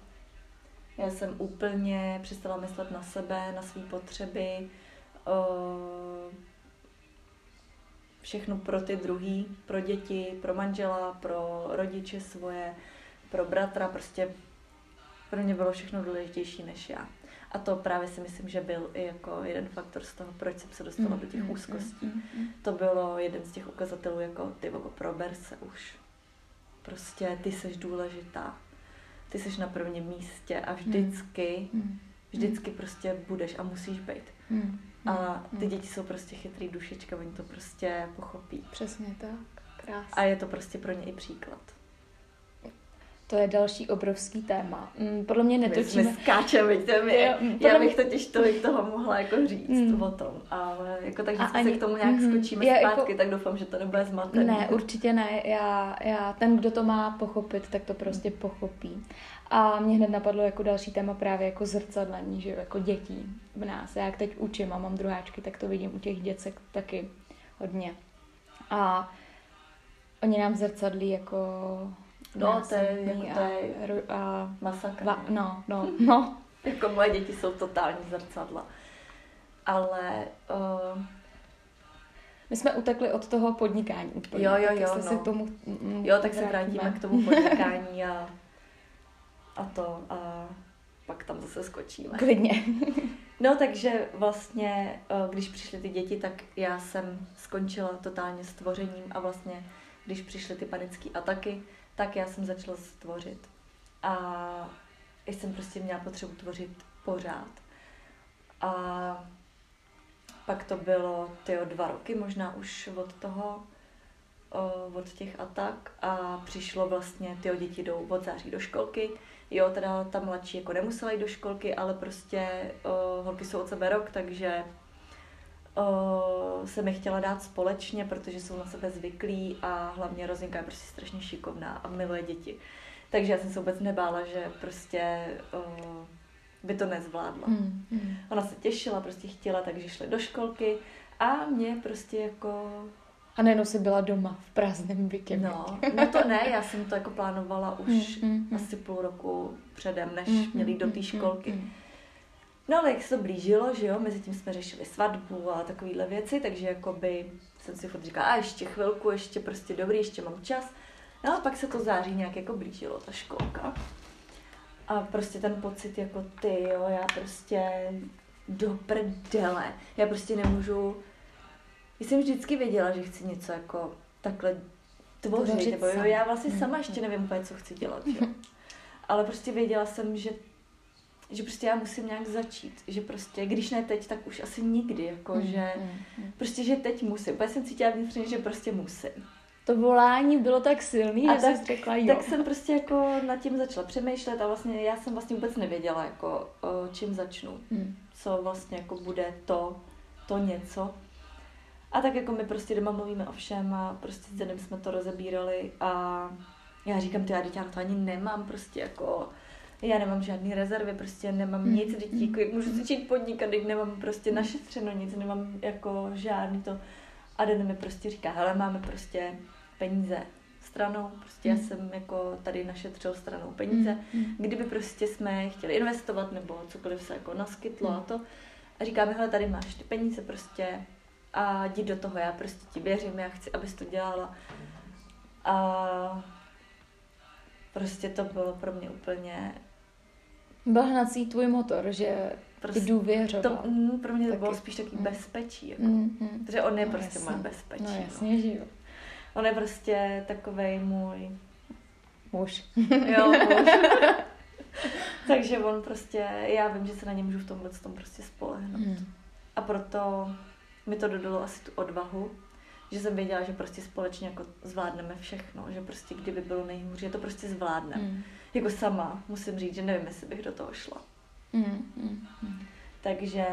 S2: Já jsem úplně přestala myslet na sebe, na své potřeby, o, všechno pro ty druhý, pro děti, pro manžela, pro rodiče svoje, pro bratra, prostě pro mě bylo všechno důležitější než já. A to právě si myslím, že byl i jako jeden faktor z toho, proč jsem se dostala do těch
S1: Mm, mm,
S2: úzkostí.
S1: mm.
S2: To bylo jeden z těch ukazatelů jako ty vogo, prober se už. Prostě ty seš důležitá. Ty seš na prvním místě a vždycky, vždycky prostě budeš a musíš být. A ty děti jsou prostě chytrý dušička, oni to prostě pochopí.
S1: Přesně tak. Krásně.
S2: A je to prostě pro ně i příklad.
S1: To je další obrovský téma. Mm, podle mě netočíme...
S2: My skáčeme, to já bych totiž tolik toho mohla jako říct mm. o tom, ale jako tak vždycky ani... se k tomu nějak mm, skočíme já zpátky, jako... tak doufám, že to nebude zmatené.
S1: Ne, určitě ne. Já, já, ten, kdo to má pochopit, tak to prostě mm. pochopí. A mě hned napadlo jako další téma právě jako zrcadlení, že jako dětí v nás. Já jak teď učím a mám druháčky, tak to vidím u těch děcek taky hodně. A oni nám zrcadlí jako
S2: No, to je, jako, to je
S1: a, a
S2: masakr.
S1: Va, no, no, no.
S2: jako moje děti jsou totální zrcadla. Ale... Uh,
S1: my jsme utekli od toho podnikání úplně.
S2: Jo, jo, jo.
S1: Tak no.
S2: se
S1: k tomu
S2: mm, Jo, tak se vrátíme k tomu podnikání a, a to a pak tam zase skočíme.
S1: Klidně.
S2: no, takže vlastně, eh, když přišly ty děti, tak já jsem skončila totálně s tvořením a vlastně, když přišly ty panické ataky, tak já jsem začala tvořit. A jsem prostě měla potřebu tvořit pořád. A pak to bylo ty dva roky možná už od toho, od těch atak a přišlo vlastně, ty děti jdou od září do školky. Jo, teda ta mladší jako nemusela jít do školky, ale prostě uh, holky jsou od sebe rok, takže uh, se mi chtěla dát společně, protože jsou na sebe zvyklí a hlavně Rozinka je prostě strašně šikovná a miluje děti. Takže já jsem se vůbec nebála, že prostě uh, by to nezvládla. Mm, mm. Ona se těšila, prostě chtěla, takže šli do školky a mě prostě jako...
S1: A nejenom si byla doma v prázdném bytě.
S2: No, no to ne, já jsem to jako plánovala už mm, mm, asi půl roku předem, než mm, měli do té mm, školky. Mm, No ale jak se to blížilo, že jo, mezi tím jsme řešili svatbu a takovéhle věci, takže jakoby jsem si furt říkala, a ještě chvilku, ještě prostě dobrý, ještě mám čas. No a pak se to září nějak jako blížilo, ta školka. A prostě ten pocit jako ty, jo, já prostě do prdele. Já prostě nemůžu... Já jsem vždycky věděla, že chci něco jako takhle tvořit, nebo jo, já vlastně sama ještě nevím úplně, co chci dělat, jo. Ale prostě věděla jsem, že že prostě já musím nějak začít, že prostě, když ne teď, tak už asi nikdy, jako, mm, že mm, mm. prostě, že teď musím, protože jsem cítila vnitřně, že prostě musím.
S1: To volání bylo tak silný, a že tak, jsi řekla jo.
S2: Tak jsem prostě jako nad tím začala přemýšlet a vlastně já jsem vlastně vůbec nevěděla, jako čím začnu, mm. co vlastně jako bude to, to něco. A tak jako my prostě doma mluvíme o všem a prostě s jsme to rozebírali a já říkám, ty já dítě, to ani nemám prostě jako já nemám žádný rezervy, prostě nemám mm. nic, dětí, jako, můžu začít podnikat, teď nemám prostě našetřeno nic, nemám jako žádný to. A Den mi prostě říká, hele, máme prostě peníze stranou, prostě mm. já jsem jako tady našetřil stranou peníze, mm. kdyby prostě jsme chtěli investovat nebo cokoliv se jako naskytlo mm. a to. A říkáme, hele, tady máš ty peníze prostě a jdi do toho, já prostě ti věřím, já chci, abys to dělala. A prostě to bylo pro mě úplně
S1: byl hnací tvůj motor, že prostě důvěřoval.
S2: To, mm, pro mě to taky. bylo spíš takový mm. bezpečí, jako. Mm, mm. Protože on je no, prostě moje bezpečí.
S1: No jasně, no. že jo.
S2: On je prostě takovej můj...
S1: Muž.
S2: jo, muž. Takže on prostě, já vím, že se na ně můžu v tomhle tom prostě spolehnout. Mm. A proto mi to dodalo asi tu odvahu, že jsem věděla, že prostě společně jako zvládneme všechno, že prostě kdyby bylo nejhůř, že to prostě zvládneme. Mm jako sama musím říct, že nevím, jestli bych do toho šla. Mm, mm, mm. Takže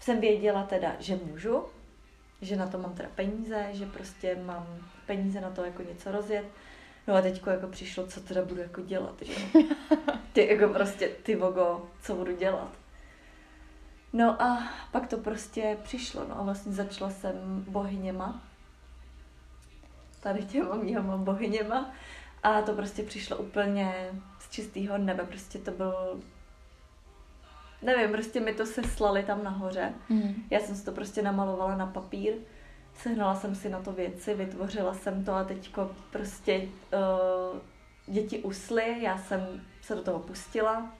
S2: jsem věděla teda, že můžu, že na to mám teda peníze, že prostě mám peníze na to jako něco rozjet. No a teďko jako přišlo, co teda budu jako dělat, že Ty jako prostě, ty vogo, co budu dělat. No a pak to prostě přišlo, no a vlastně začala jsem bohyněma. Tady těma mýma bohyněma. A to prostě přišlo úplně z čistého nebe, prostě to byl nevím, prostě mi to seslali tam nahoře. Mm. Já jsem si to prostě namalovala na papír, sehnala jsem si na to věci, vytvořila jsem to a teďko prostě uh, děti usly, já jsem se do toho pustila.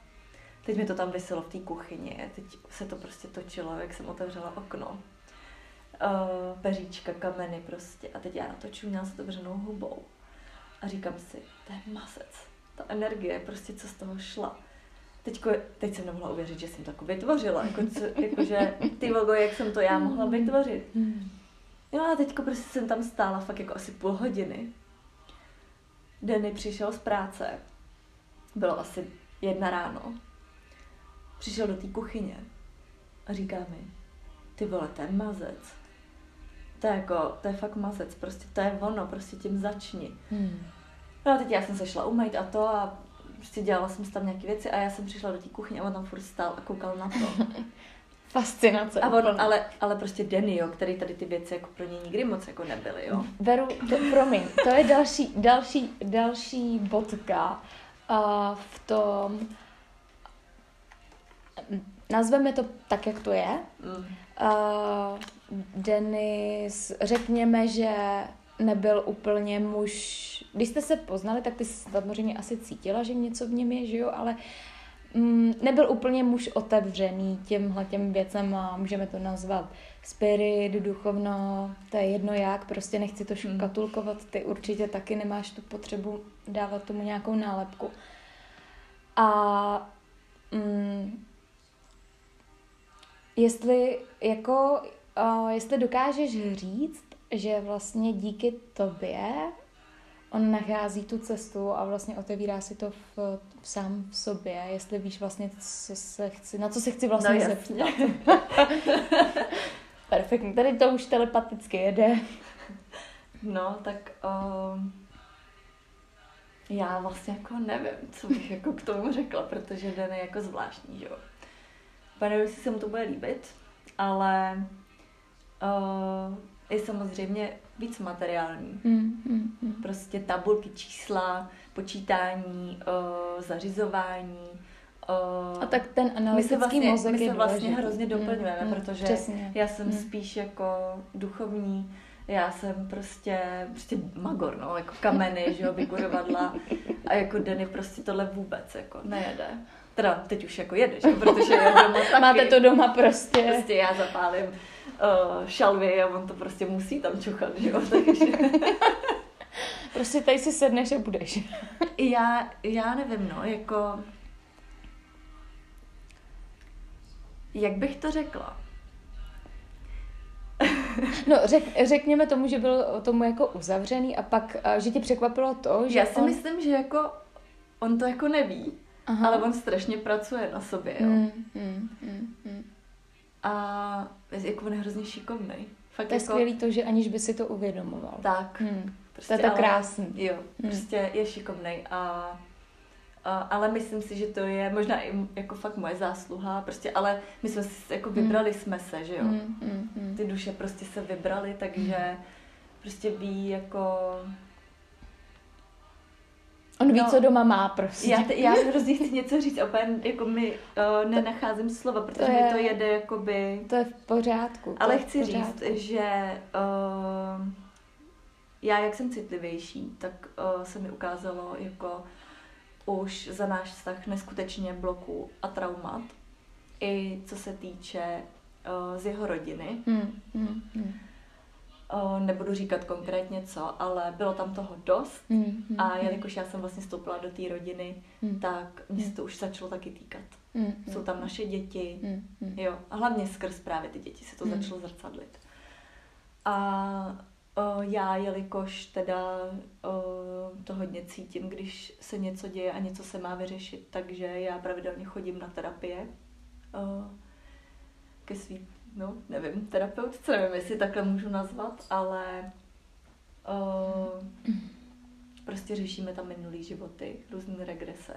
S2: Teď mi to tam vyselo v té kuchyni, teď se to prostě točilo, jak jsem otevřela okno. Uh, peříčka, kameny prostě. A teď já natočím, měla se otevřenou hubou. A říkám si, to je masec. Ta energie, prostě co z toho šla. Teďko, teď jsem nemohla uvěřit, že jsem to jako vytvořila. Jako, co, jako že ty vogo, jak jsem to já mohla vytvořit. Jo a teďko prostě jsem tam stála fakt jako asi půl hodiny. Denny přišel z práce, bylo asi jedna ráno, přišel do té kuchyně a říká mi, ty vole, to je mazec. To je jako, to je fakt mazec, prostě to je ono, prostě tím začni. Hmm. No a teď já jsem se šla umýt a to a prostě dělala jsem tam nějaké věci a já jsem přišla do té kuchyně a on tam furt stál a koukal na to.
S1: Fascinace.
S2: A on, ale, ale prostě Denny, jo, který tady ty věci jako pro ně nikdy moc jako nebyly, jo.
S1: Veru, to, promiň, to je další, další, další bodka uh, v tom, nazveme to tak, jak to je. Mm. Uh, Denis, řekněme, že nebyl úplně muž, když jste se poznali, tak ty samozřejmě asi cítila, že něco v něm je, že jo, ale mm, nebyl úplně muž otevřený těmhle těm věcem a můžeme to nazvat spirit, duchovno, to je jedno jak, prostě nechci to hmm. škatulkovat, ty určitě taky nemáš tu potřebu dávat tomu nějakou nálepku. A mm, jestli jako, uh, jestli dokážeš říct, že vlastně díky tobě on nachází tu cestu a vlastně otevírá si to v, v sám v sobě, jestli víš vlastně, co se chci, na co se chci vlastně no, zeptat. Perfektní, tady to už telepaticky jede.
S2: No, tak uh, já vlastně jako nevím, co bych jako k tomu řekla, protože Den je jako zvláštní, že jo. Pane, jestli se mu to bude líbit, ale uh, je samozřejmě víc materiální. Mm, mm, mm. Prostě tabulky, čísla, počítání, uh, zařizování.
S1: Uh, a tak ten analytický
S2: my se vlastně,
S1: mozek
S2: my se vlastně důležitý. hrozně doplňujeme, mm, protože
S1: přesně.
S2: já jsem mm. spíš jako duchovní, já jsem prostě, prostě magor, no, jako kameny, že jo, vykurovadla a jako Denny prostě tohle vůbec jako nejede. Teda teď už jako jedeš, protože je doma taky.
S1: Máte to doma prostě.
S2: Prostě já zapálím uh, šalvy a on to prostě musí tam čuchat, že jo, takže...
S1: prostě tady si sedneš a budeš.
S2: já, já nevím, no, jako... Jak bych to řekla?
S1: no, řek, řekněme tomu, že byl tomu jako uzavřený a pak, že tě překvapilo to, že
S2: Já si on... myslím, že jako on to jako neví, Aha. ale on strašně pracuje na sobě, jo. Mm, mm, mm, mm. A jako on je hrozně šikovný.
S1: Fakt to je jako... skvělý to, že aniž by si to uvědomoval.
S2: Tak.
S1: Hmm. Prostě, to je to krásný.
S2: Jo, hmm. prostě je šikovný a, a, ale myslím si, že to je možná i jako fakt moje zásluha, prostě, ale my jsme si, jako hmm. vybrali hmm. jsme se, že jo. Hmm, hmm, hmm. Ty duše prostě se vybrali, takže hmm. prostě ví jako
S1: On ví, no, co doma má prostě.
S2: Já, t- já hrozně chci něco říct, opět jako mi uh, nenacházím slova, protože to je, mi to jede jakoby...
S1: To je v pořádku.
S2: Ale
S1: chci
S2: pořádku. říct, že uh, já, jak jsem citlivější, tak uh, se mi ukázalo jako už za náš vztah neskutečně bloků a traumat. I co se týče uh, z jeho rodiny. Hmm, hmm, hmm nebudu říkat konkrétně co, ale bylo tam toho dost mm, mm, a mm. jelikož já jsem vlastně vstoupila do té rodiny, mm. tak mě se mm. to už začalo taky týkat. Mm, Jsou tam naše děti, mm, jo, a hlavně skrz právě ty děti se to mm. začalo zrcadlit. A o, já, jelikož teda o, to hodně cítím, když se něco děje a něco se má vyřešit, takže já pravidelně chodím na terapie o, ke svým no, nevím, terapeutce, nevím, jestli takhle můžu nazvat, ale uh, prostě řešíme tam minulý životy, různé regrese.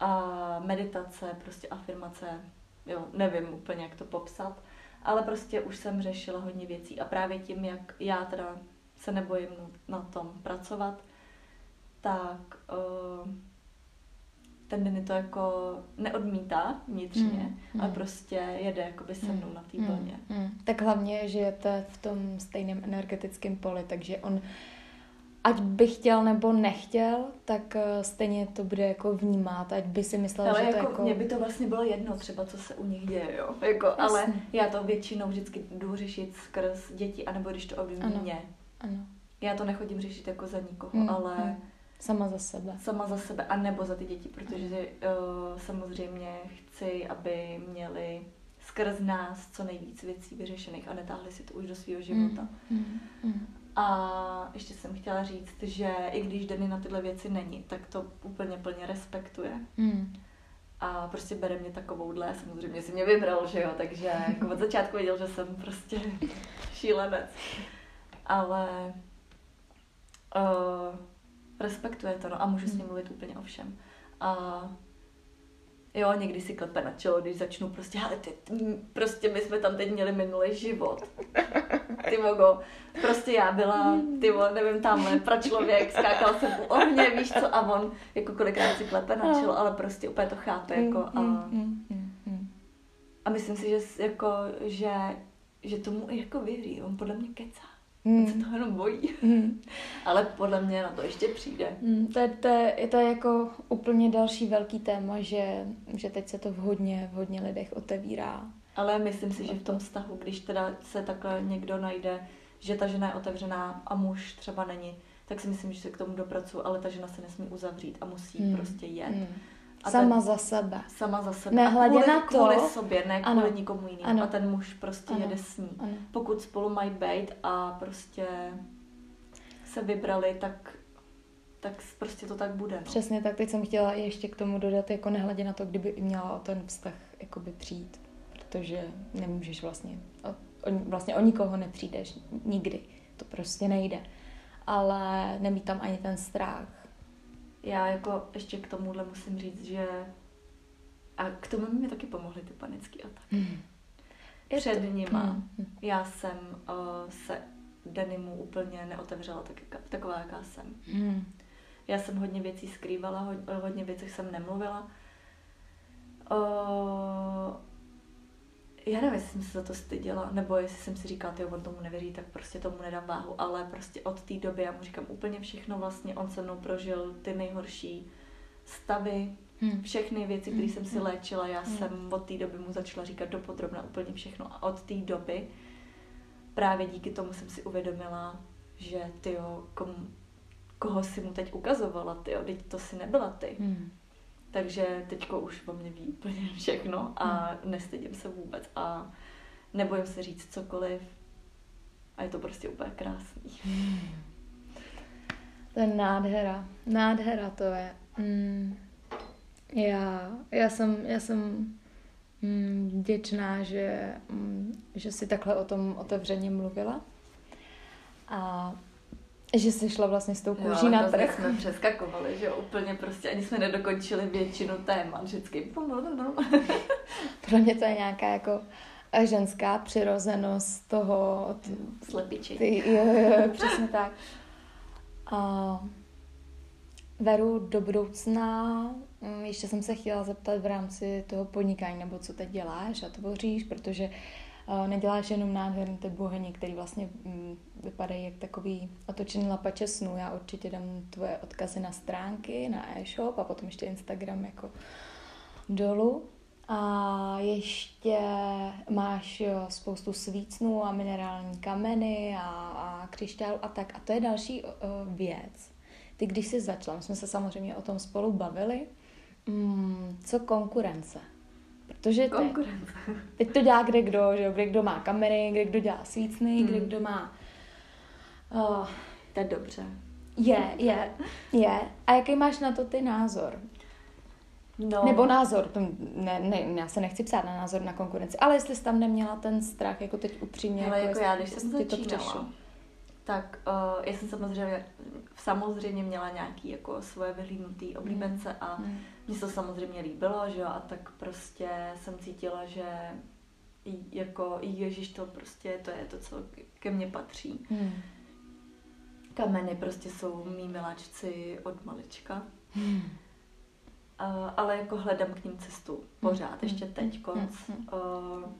S2: A meditace, prostě afirmace, jo, nevím úplně, jak to popsat, ale prostě už jsem řešila hodně věcí. A právě tím, jak já teda se nebojím na tom pracovat, tak uh, ten den to jako neodmítá vnitřně, mm, ale prostě jede jakoby se mnou mm, na té vlně. Mm,
S1: mm. Tak hlavně žijete v tom stejném energetickém poli, takže on ať by chtěl nebo nechtěl, tak uh, stejně to bude jako vnímat, ať by si myslel,
S2: ale
S1: že
S2: jako,
S1: to jako...
S2: Mně by to vlastně bylo jedno třeba, co se u nich děje, jo. Jako, ale já to většinou vždycky jdu řešit skrz děti, anebo když to ovlivní mě.
S1: Ano.
S2: Já to nechodím řešit jako za nikoho, mm, ale... Mm
S1: Sama za sebe.
S2: Sama za sebe, a nebo za ty děti, protože uh, samozřejmě chci, aby měli skrz nás co nejvíc věcí vyřešených a netáhli si to už do svého života. Mm, mm, mm. A ještě jsem chtěla říct, že i když Denny na tyhle věci není, tak to úplně plně respektuje.
S1: Mm.
S2: A prostě bere mě takovouhle, samozřejmě si mě vybral, že jo, takže jako od začátku věděl, že jsem prostě šílenec. Ale uh, respektuje to, no a můžu s ním mluvit úplně o všem. A Jo, někdy si klepe na čelo, když začnu prostě, ale ty, prostě my jsme tam teď měli minulý život. Ty mogo, prostě já byla, ty nevím, tamhle, pra člověk, skákal jsem u ohně, víš co, a on jako kolikrát si klepe na čelo, ale prostě úplně to chápe, jako a, a myslím si, že jako, že, že tomu i jako věří, on podle mě kecá. Mm. On se toho jenom bojí. Mm. Ale podle mě na to ještě přijde.
S1: Mm, to, je, to, je, to je jako úplně další velký téma, že, že teď se to v hodně, v hodně lidech otevírá.
S2: Ale myslím si, že v tom vztahu, když teda se takhle někdo najde, že ta žena je otevřená a muž třeba není, tak si myslím, že se k tomu dopracuju, ale ta žena se nesmí uzavřít a musí mm. prostě jet. Mm.
S1: A sama ten, za sebe.
S2: Sama za sebe.
S1: Nehledě kvůli, na to.
S2: Kvůli sobě, ne kvůli ano. nikomu jinému. A ten muž prostě ano. jede s ní. Ano. Pokud spolu mají být a prostě se vybrali, tak tak prostě to tak bude. No.
S1: Přesně tak, teď jsem chtěla ještě k tomu dodat, jako nehledě na to, kdyby měla o ten vztah jakoby přijít, protože nemůžeš vlastně, o, o, vlastně o nikoho nepřijdeš nikdy, to prostě nejde. Ale nemít tam ani ten strach,
S2: já jako ještě k tomuhle musím říct, že a k tomu mi taky pomohly ty panické ataky. Mm. Před to... nima mm. já jsem uh, se denimu úplně neotevřela tak, taková, jaká jsem. Mm. Já jsem hodně věcí skrývala, hodně věcí jsem nemluvila. Uh, já nevím, jestli jsem se za to styděla, nebo jestli jsem si říkala, že on tomu nevěří, tak prostě tomu nedám váhu, ale prostě od té doby já mu říkám úplně všechno vlastně, on se mnou prožil ty nejhorší stavy, hmm. všechny věci, které hmm. jsem si hmm. léčila, já hmm. jsem od té doby mu začala říkat dopodrobna úplně všechno a od té doby právě díky tomu jsem si uvědomila, že ty komu, koho si mu teď ukazovala, ty teď to si nebyla ty. Hmm takže teďko už o mě ví úplně všechno a hmm. nestydím se vůbec a nebojím se říct cokoliv a je to prostě úplně krásný. Hmm.
S1: To je nádhera. Nádhera to je. Mm. Já, já jsem, já jsem mm, vděčná, že, mm, že si takhle o tom otevřeně mluvila. A že jsi šla vlastně s tou kůží jo, na trh.
S2: jsme přeskakovali, že úplně prostě ani jsme nedokončili většinu témat vždycky.
S1: Pro mě to je nějaká jako ženská přirozenost toho...
S2: T- Slepiči.
S1: Ty, jo, jo, přesně tak. A Veru, do budoucna, mm, ještě jsem se chtěla zeptat v rámci toho podnikání, nebo co teď děláš a tvoříš, protože uh, neděláš jenom nádherné ty bohyně, které vlastně mm, vypadají jak takový otočený lapače snů. Já určitě dám tvoje odkazy na stránky, na e-shop a potom ještě Instagram jako dolů. A ještě máš spoustu svícnů a minerální kameny a, a křišťálu a tak. A to je další uh, věc. Ty, když jsi začala, my jsme se samozřejmě o tom spolu bavili, mm, co konkurence? Protože
S2: Konkurence.
S1: teď to dělá kde kdo, že jo? kde kdo má kamery, kde kdo dělá svícny, hmm. kde kdo má...
S2: Uh, to je dobře.
S1: Je, je, je. A jaký máš na to ty názor? No. Nebo názor, to ne, ne, já se nechci psát na názor na konkurenci, ale jestli jsi tam neměla ten strach, jako teď upřímně.
S2: Ale jako, jako já, když jsem začínala, tak uh, já jsem samozřejmě, samozřejmě měla nějaký jako svoje vyhlídnutý oblíbence a hmm. Mně se to samozřejmě líbilo, že jo, a tak prostě jsem cítila, že jako Ježíš to prostě, to je to, co ke mně patří. Hmm. Kameny prostě jsou mý miláčci od malička. Hmm. Uh, ale jako hledám k ním cestu pořád, hmm. ještě teď konc. Hmm. Uh,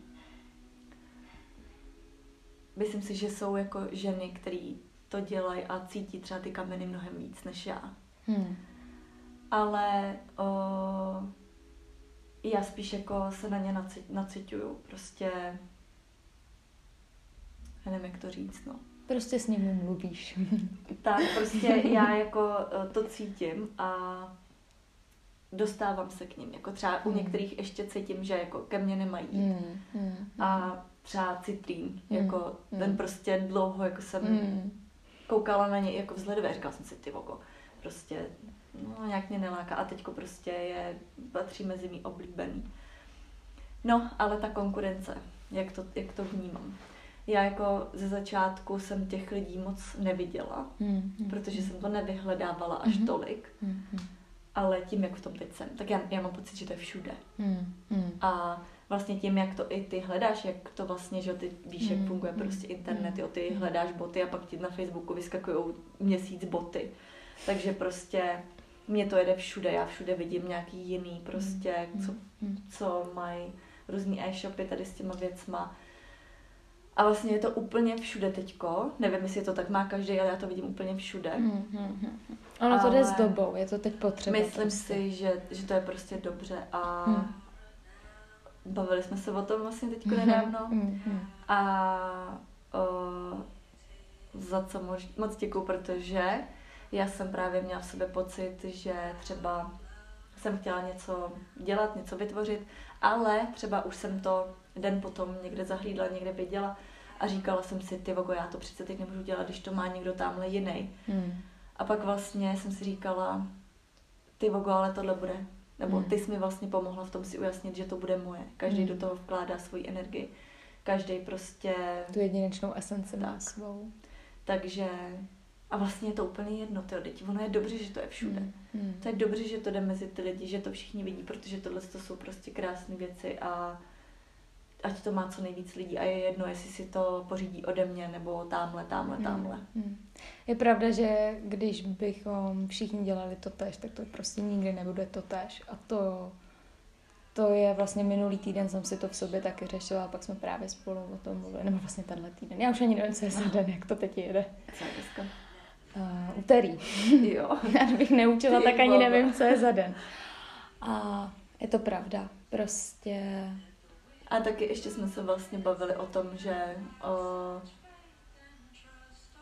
S2: myslím si, že jsou jako ženy, které to dělají a cítí třeba ty kameny mnohem víc než já. Hmm. Ale o, já spíš jako se na ně nacituju. Prostě já nevím, jak to říct, no.
S1: Prostě s nimi mluvíš.
S2: tak, prostě já jako to cítím a dostávám se k ním. Jako třeba u hmm. některých ještě cítím, že jako ke mně nemají. Hmm. Hmm. A třeba citrín, mm. jako mm. ten prostě dlouho jako jsem mm. koukala na něj jako vzhledově, říkala jsem si, ty vogo, prostě, no nějak mě neláká a teďko prostě je, patří mezi mý oblíbený. No, ale ta konkurence, jak to, jak to vnímám. Já jako ze začátku jsem těch lidí moc neviděla, mm, protože jsem to nevyhledávala až mm, tolik. Mm, ale tím, jak v tom teď jsem, tak já, já mám pocit, že to je všude. Mm, mm. A vlastně tím, jak to i ty hledáš, jak to vlastně, že ty víš, jak funguje prostě internet, jo, ty hledáš boty a pak ti na Facebooku vyskakují měsíc boty. Takže prostě mě to jede všude, já všude vidím nějaký jiný prostě, co, co mají různý e-shopy tady s těma věcma. A vlastně je to úplně všude teďko. Nevím, jestli to tak má každý, ale já to vidím úplně všude. Mm, mm,
S1: Ono to jde s dobou, je to teď potřeba.
S2: Myslím prostě. si, že, že to je prostě dobře a mm. bavili jsme se o tom vlastně teďko mm-hmm. nedávno. Mm, A o, za co mož, moc děkuju, protože já jsem právě měla v sobě pocit, že třeba jsem chtěla něco dělat, něco vytvořit, ale třeba už jsem to den potom někde zahlídla, někde viděla a říkala jsem si, ty vogo, já to přece teď nemůžu dělat, když to má někdo tamhle jiný. Hmm. A pak vlastně jsem si říkala, ty vogo, ale tohle bude. Nebo hmm. ty jsi mi vlastně pomohla v tom si ujasnit, že to bude moje. Každý hmm. do toho vkládá svoji energii. Každý prostě...
S1: Tu jedinečnou esenci má svou.
S2: Takže a vlastně je to úplně jedno, tyjo, teď ono je dobře, že to je všude. Mm. Mm. To je dobře, že to jde mezi ty lidi, že to všichni vidí, protože tohle to jsou prostě krásné věci a ať to má co nejvíc lidí a je jedno, jestli si to pořídí ode mě nebo tamhle, tamhle, tamhle. Mm. Mm.
S1: Je pravda, že když bychom všichni dělali to tež, tak to prostě nikdy nebude to tež. A to, to je vlastně minulý týden jsem si to v sobě taky řešila a pak jsme právě spolu o tom mluvili, nebo vlastně tenhle týden. Já už ani nevím, co je za den, jak to teď jede.
S2: Co je dneska?
S1: Uh, úterý. Jo. Já bych neučila, Ty tak ani baba. nevím, co je za den. A je to pravda. Prostě...
S2: A taky ještě jsme se vlastně bavili o tom, že uh,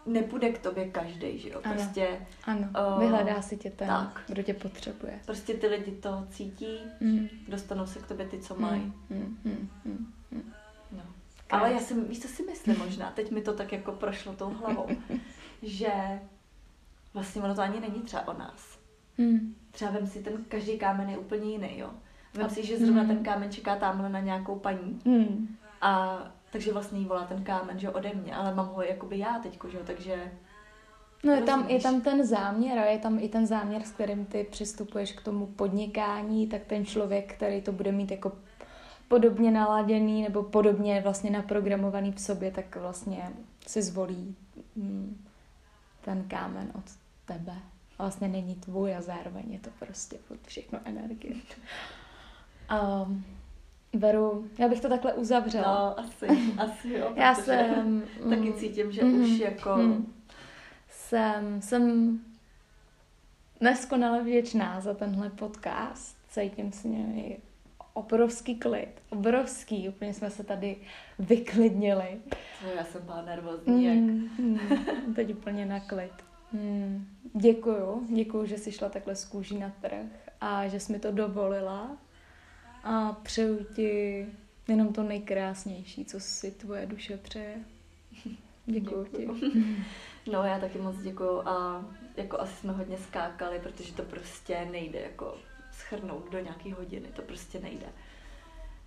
S2: nepůjde k tobě každý, že jo?
S1: Prostě, ano, ano. Uh, vyhledá si tě ten, tak. kdo tě potřebuje.
S2: Prostě ty lidi to cítí, mm. dostanou se k tobě ty, co mají. Mm, mm, mm, mm. No. Ale já si, víš, co si myslím možná, teď mi to tak jako prošlo tou hlavou, že vlastně ono to ani není třeba o nás. Hmm. Třeba vem si, ten každý kámen je úplně jiný, jo. Vem si, že zrovna hmm. ten kámen čeká tamhle na nějakou paní. Hmm. A takže vlastně jí volá ten kámen, že ode mě, ale mám ho jakoby já teďko, že jo, takže...
S1: No je tam, je tam ten záměr a je tam i ten záměr, s kterým ty přistupuješ k tomu podnikání, tak ten člověk, který to bude mít jako podobně naladěný nebo podobně vlastně naprogramovaný v sobě, tak vlastně si zvolí mm, ten kámen od tebe. Vlastně není tvůj a zároveň je to prostě všechno energie. Um, Veru, já bych to takhle uzavřela.
S2: No, asi, asi jo.
S1: já jsem...
S2: Taky mm, cítím, že mm, už jako... Mm,
S1: jsem, jsem neskonale vděčná za tenhle podcast. Cítím s něj obrovský klid. Obrovský. Úplně jsme se tady vyklidnili.
S2: No, já jsem byla nervózní, mm, jak...
S1: Mm, teď úplně na klid. Hmm, děkuju, děkuju, že jsi šla takhle z kůží na trh a že jsi mi to dovolila a přeju ti jenom to nejkrásnější, co si tvoje duše přeje. Děkuju, děkuju. ti.
S2: No já taky moc děkuju a jako asi jsme hodně skákali, protože to prostě nejde jako schrnout do nějaký hodiny, to prostě nejde.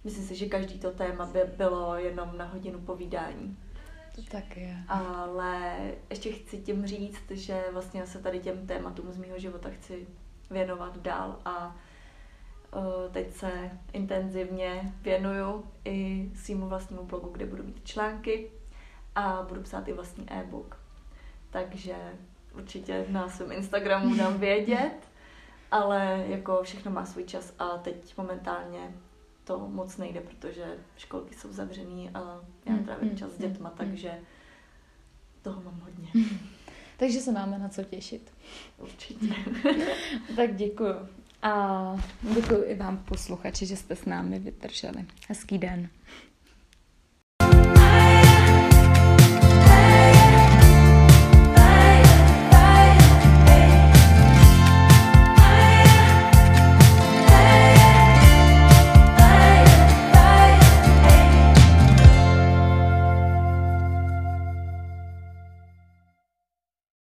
S2: Myslím si, že každý to téma by bylo jenom na hodinu povídání.
S1: To tak je.
S2: Ale ještě chci tím říct, že vlastně se tady těm tématům z mého života chci věnovat dál a uh, teď se intenzivně věnuju i svýmu vlastnímu blogu, kde budu mít články a budu psát i vlastní e-book. Takže určitě na svém Instagramu dám vědět, ale jako všechno má svůj čas a teď momentálně to moc nejde, protože školky jsou zavřený a já hmm, trávím hmm, čas s hmm, dětma, takže toho mám hodně.
S1: Takže se máme na co těšit.
S2: Určitě.
S1: tak děkuju. A děkuji i vám posluchači, že jste s námi vydrželi. Hezký den.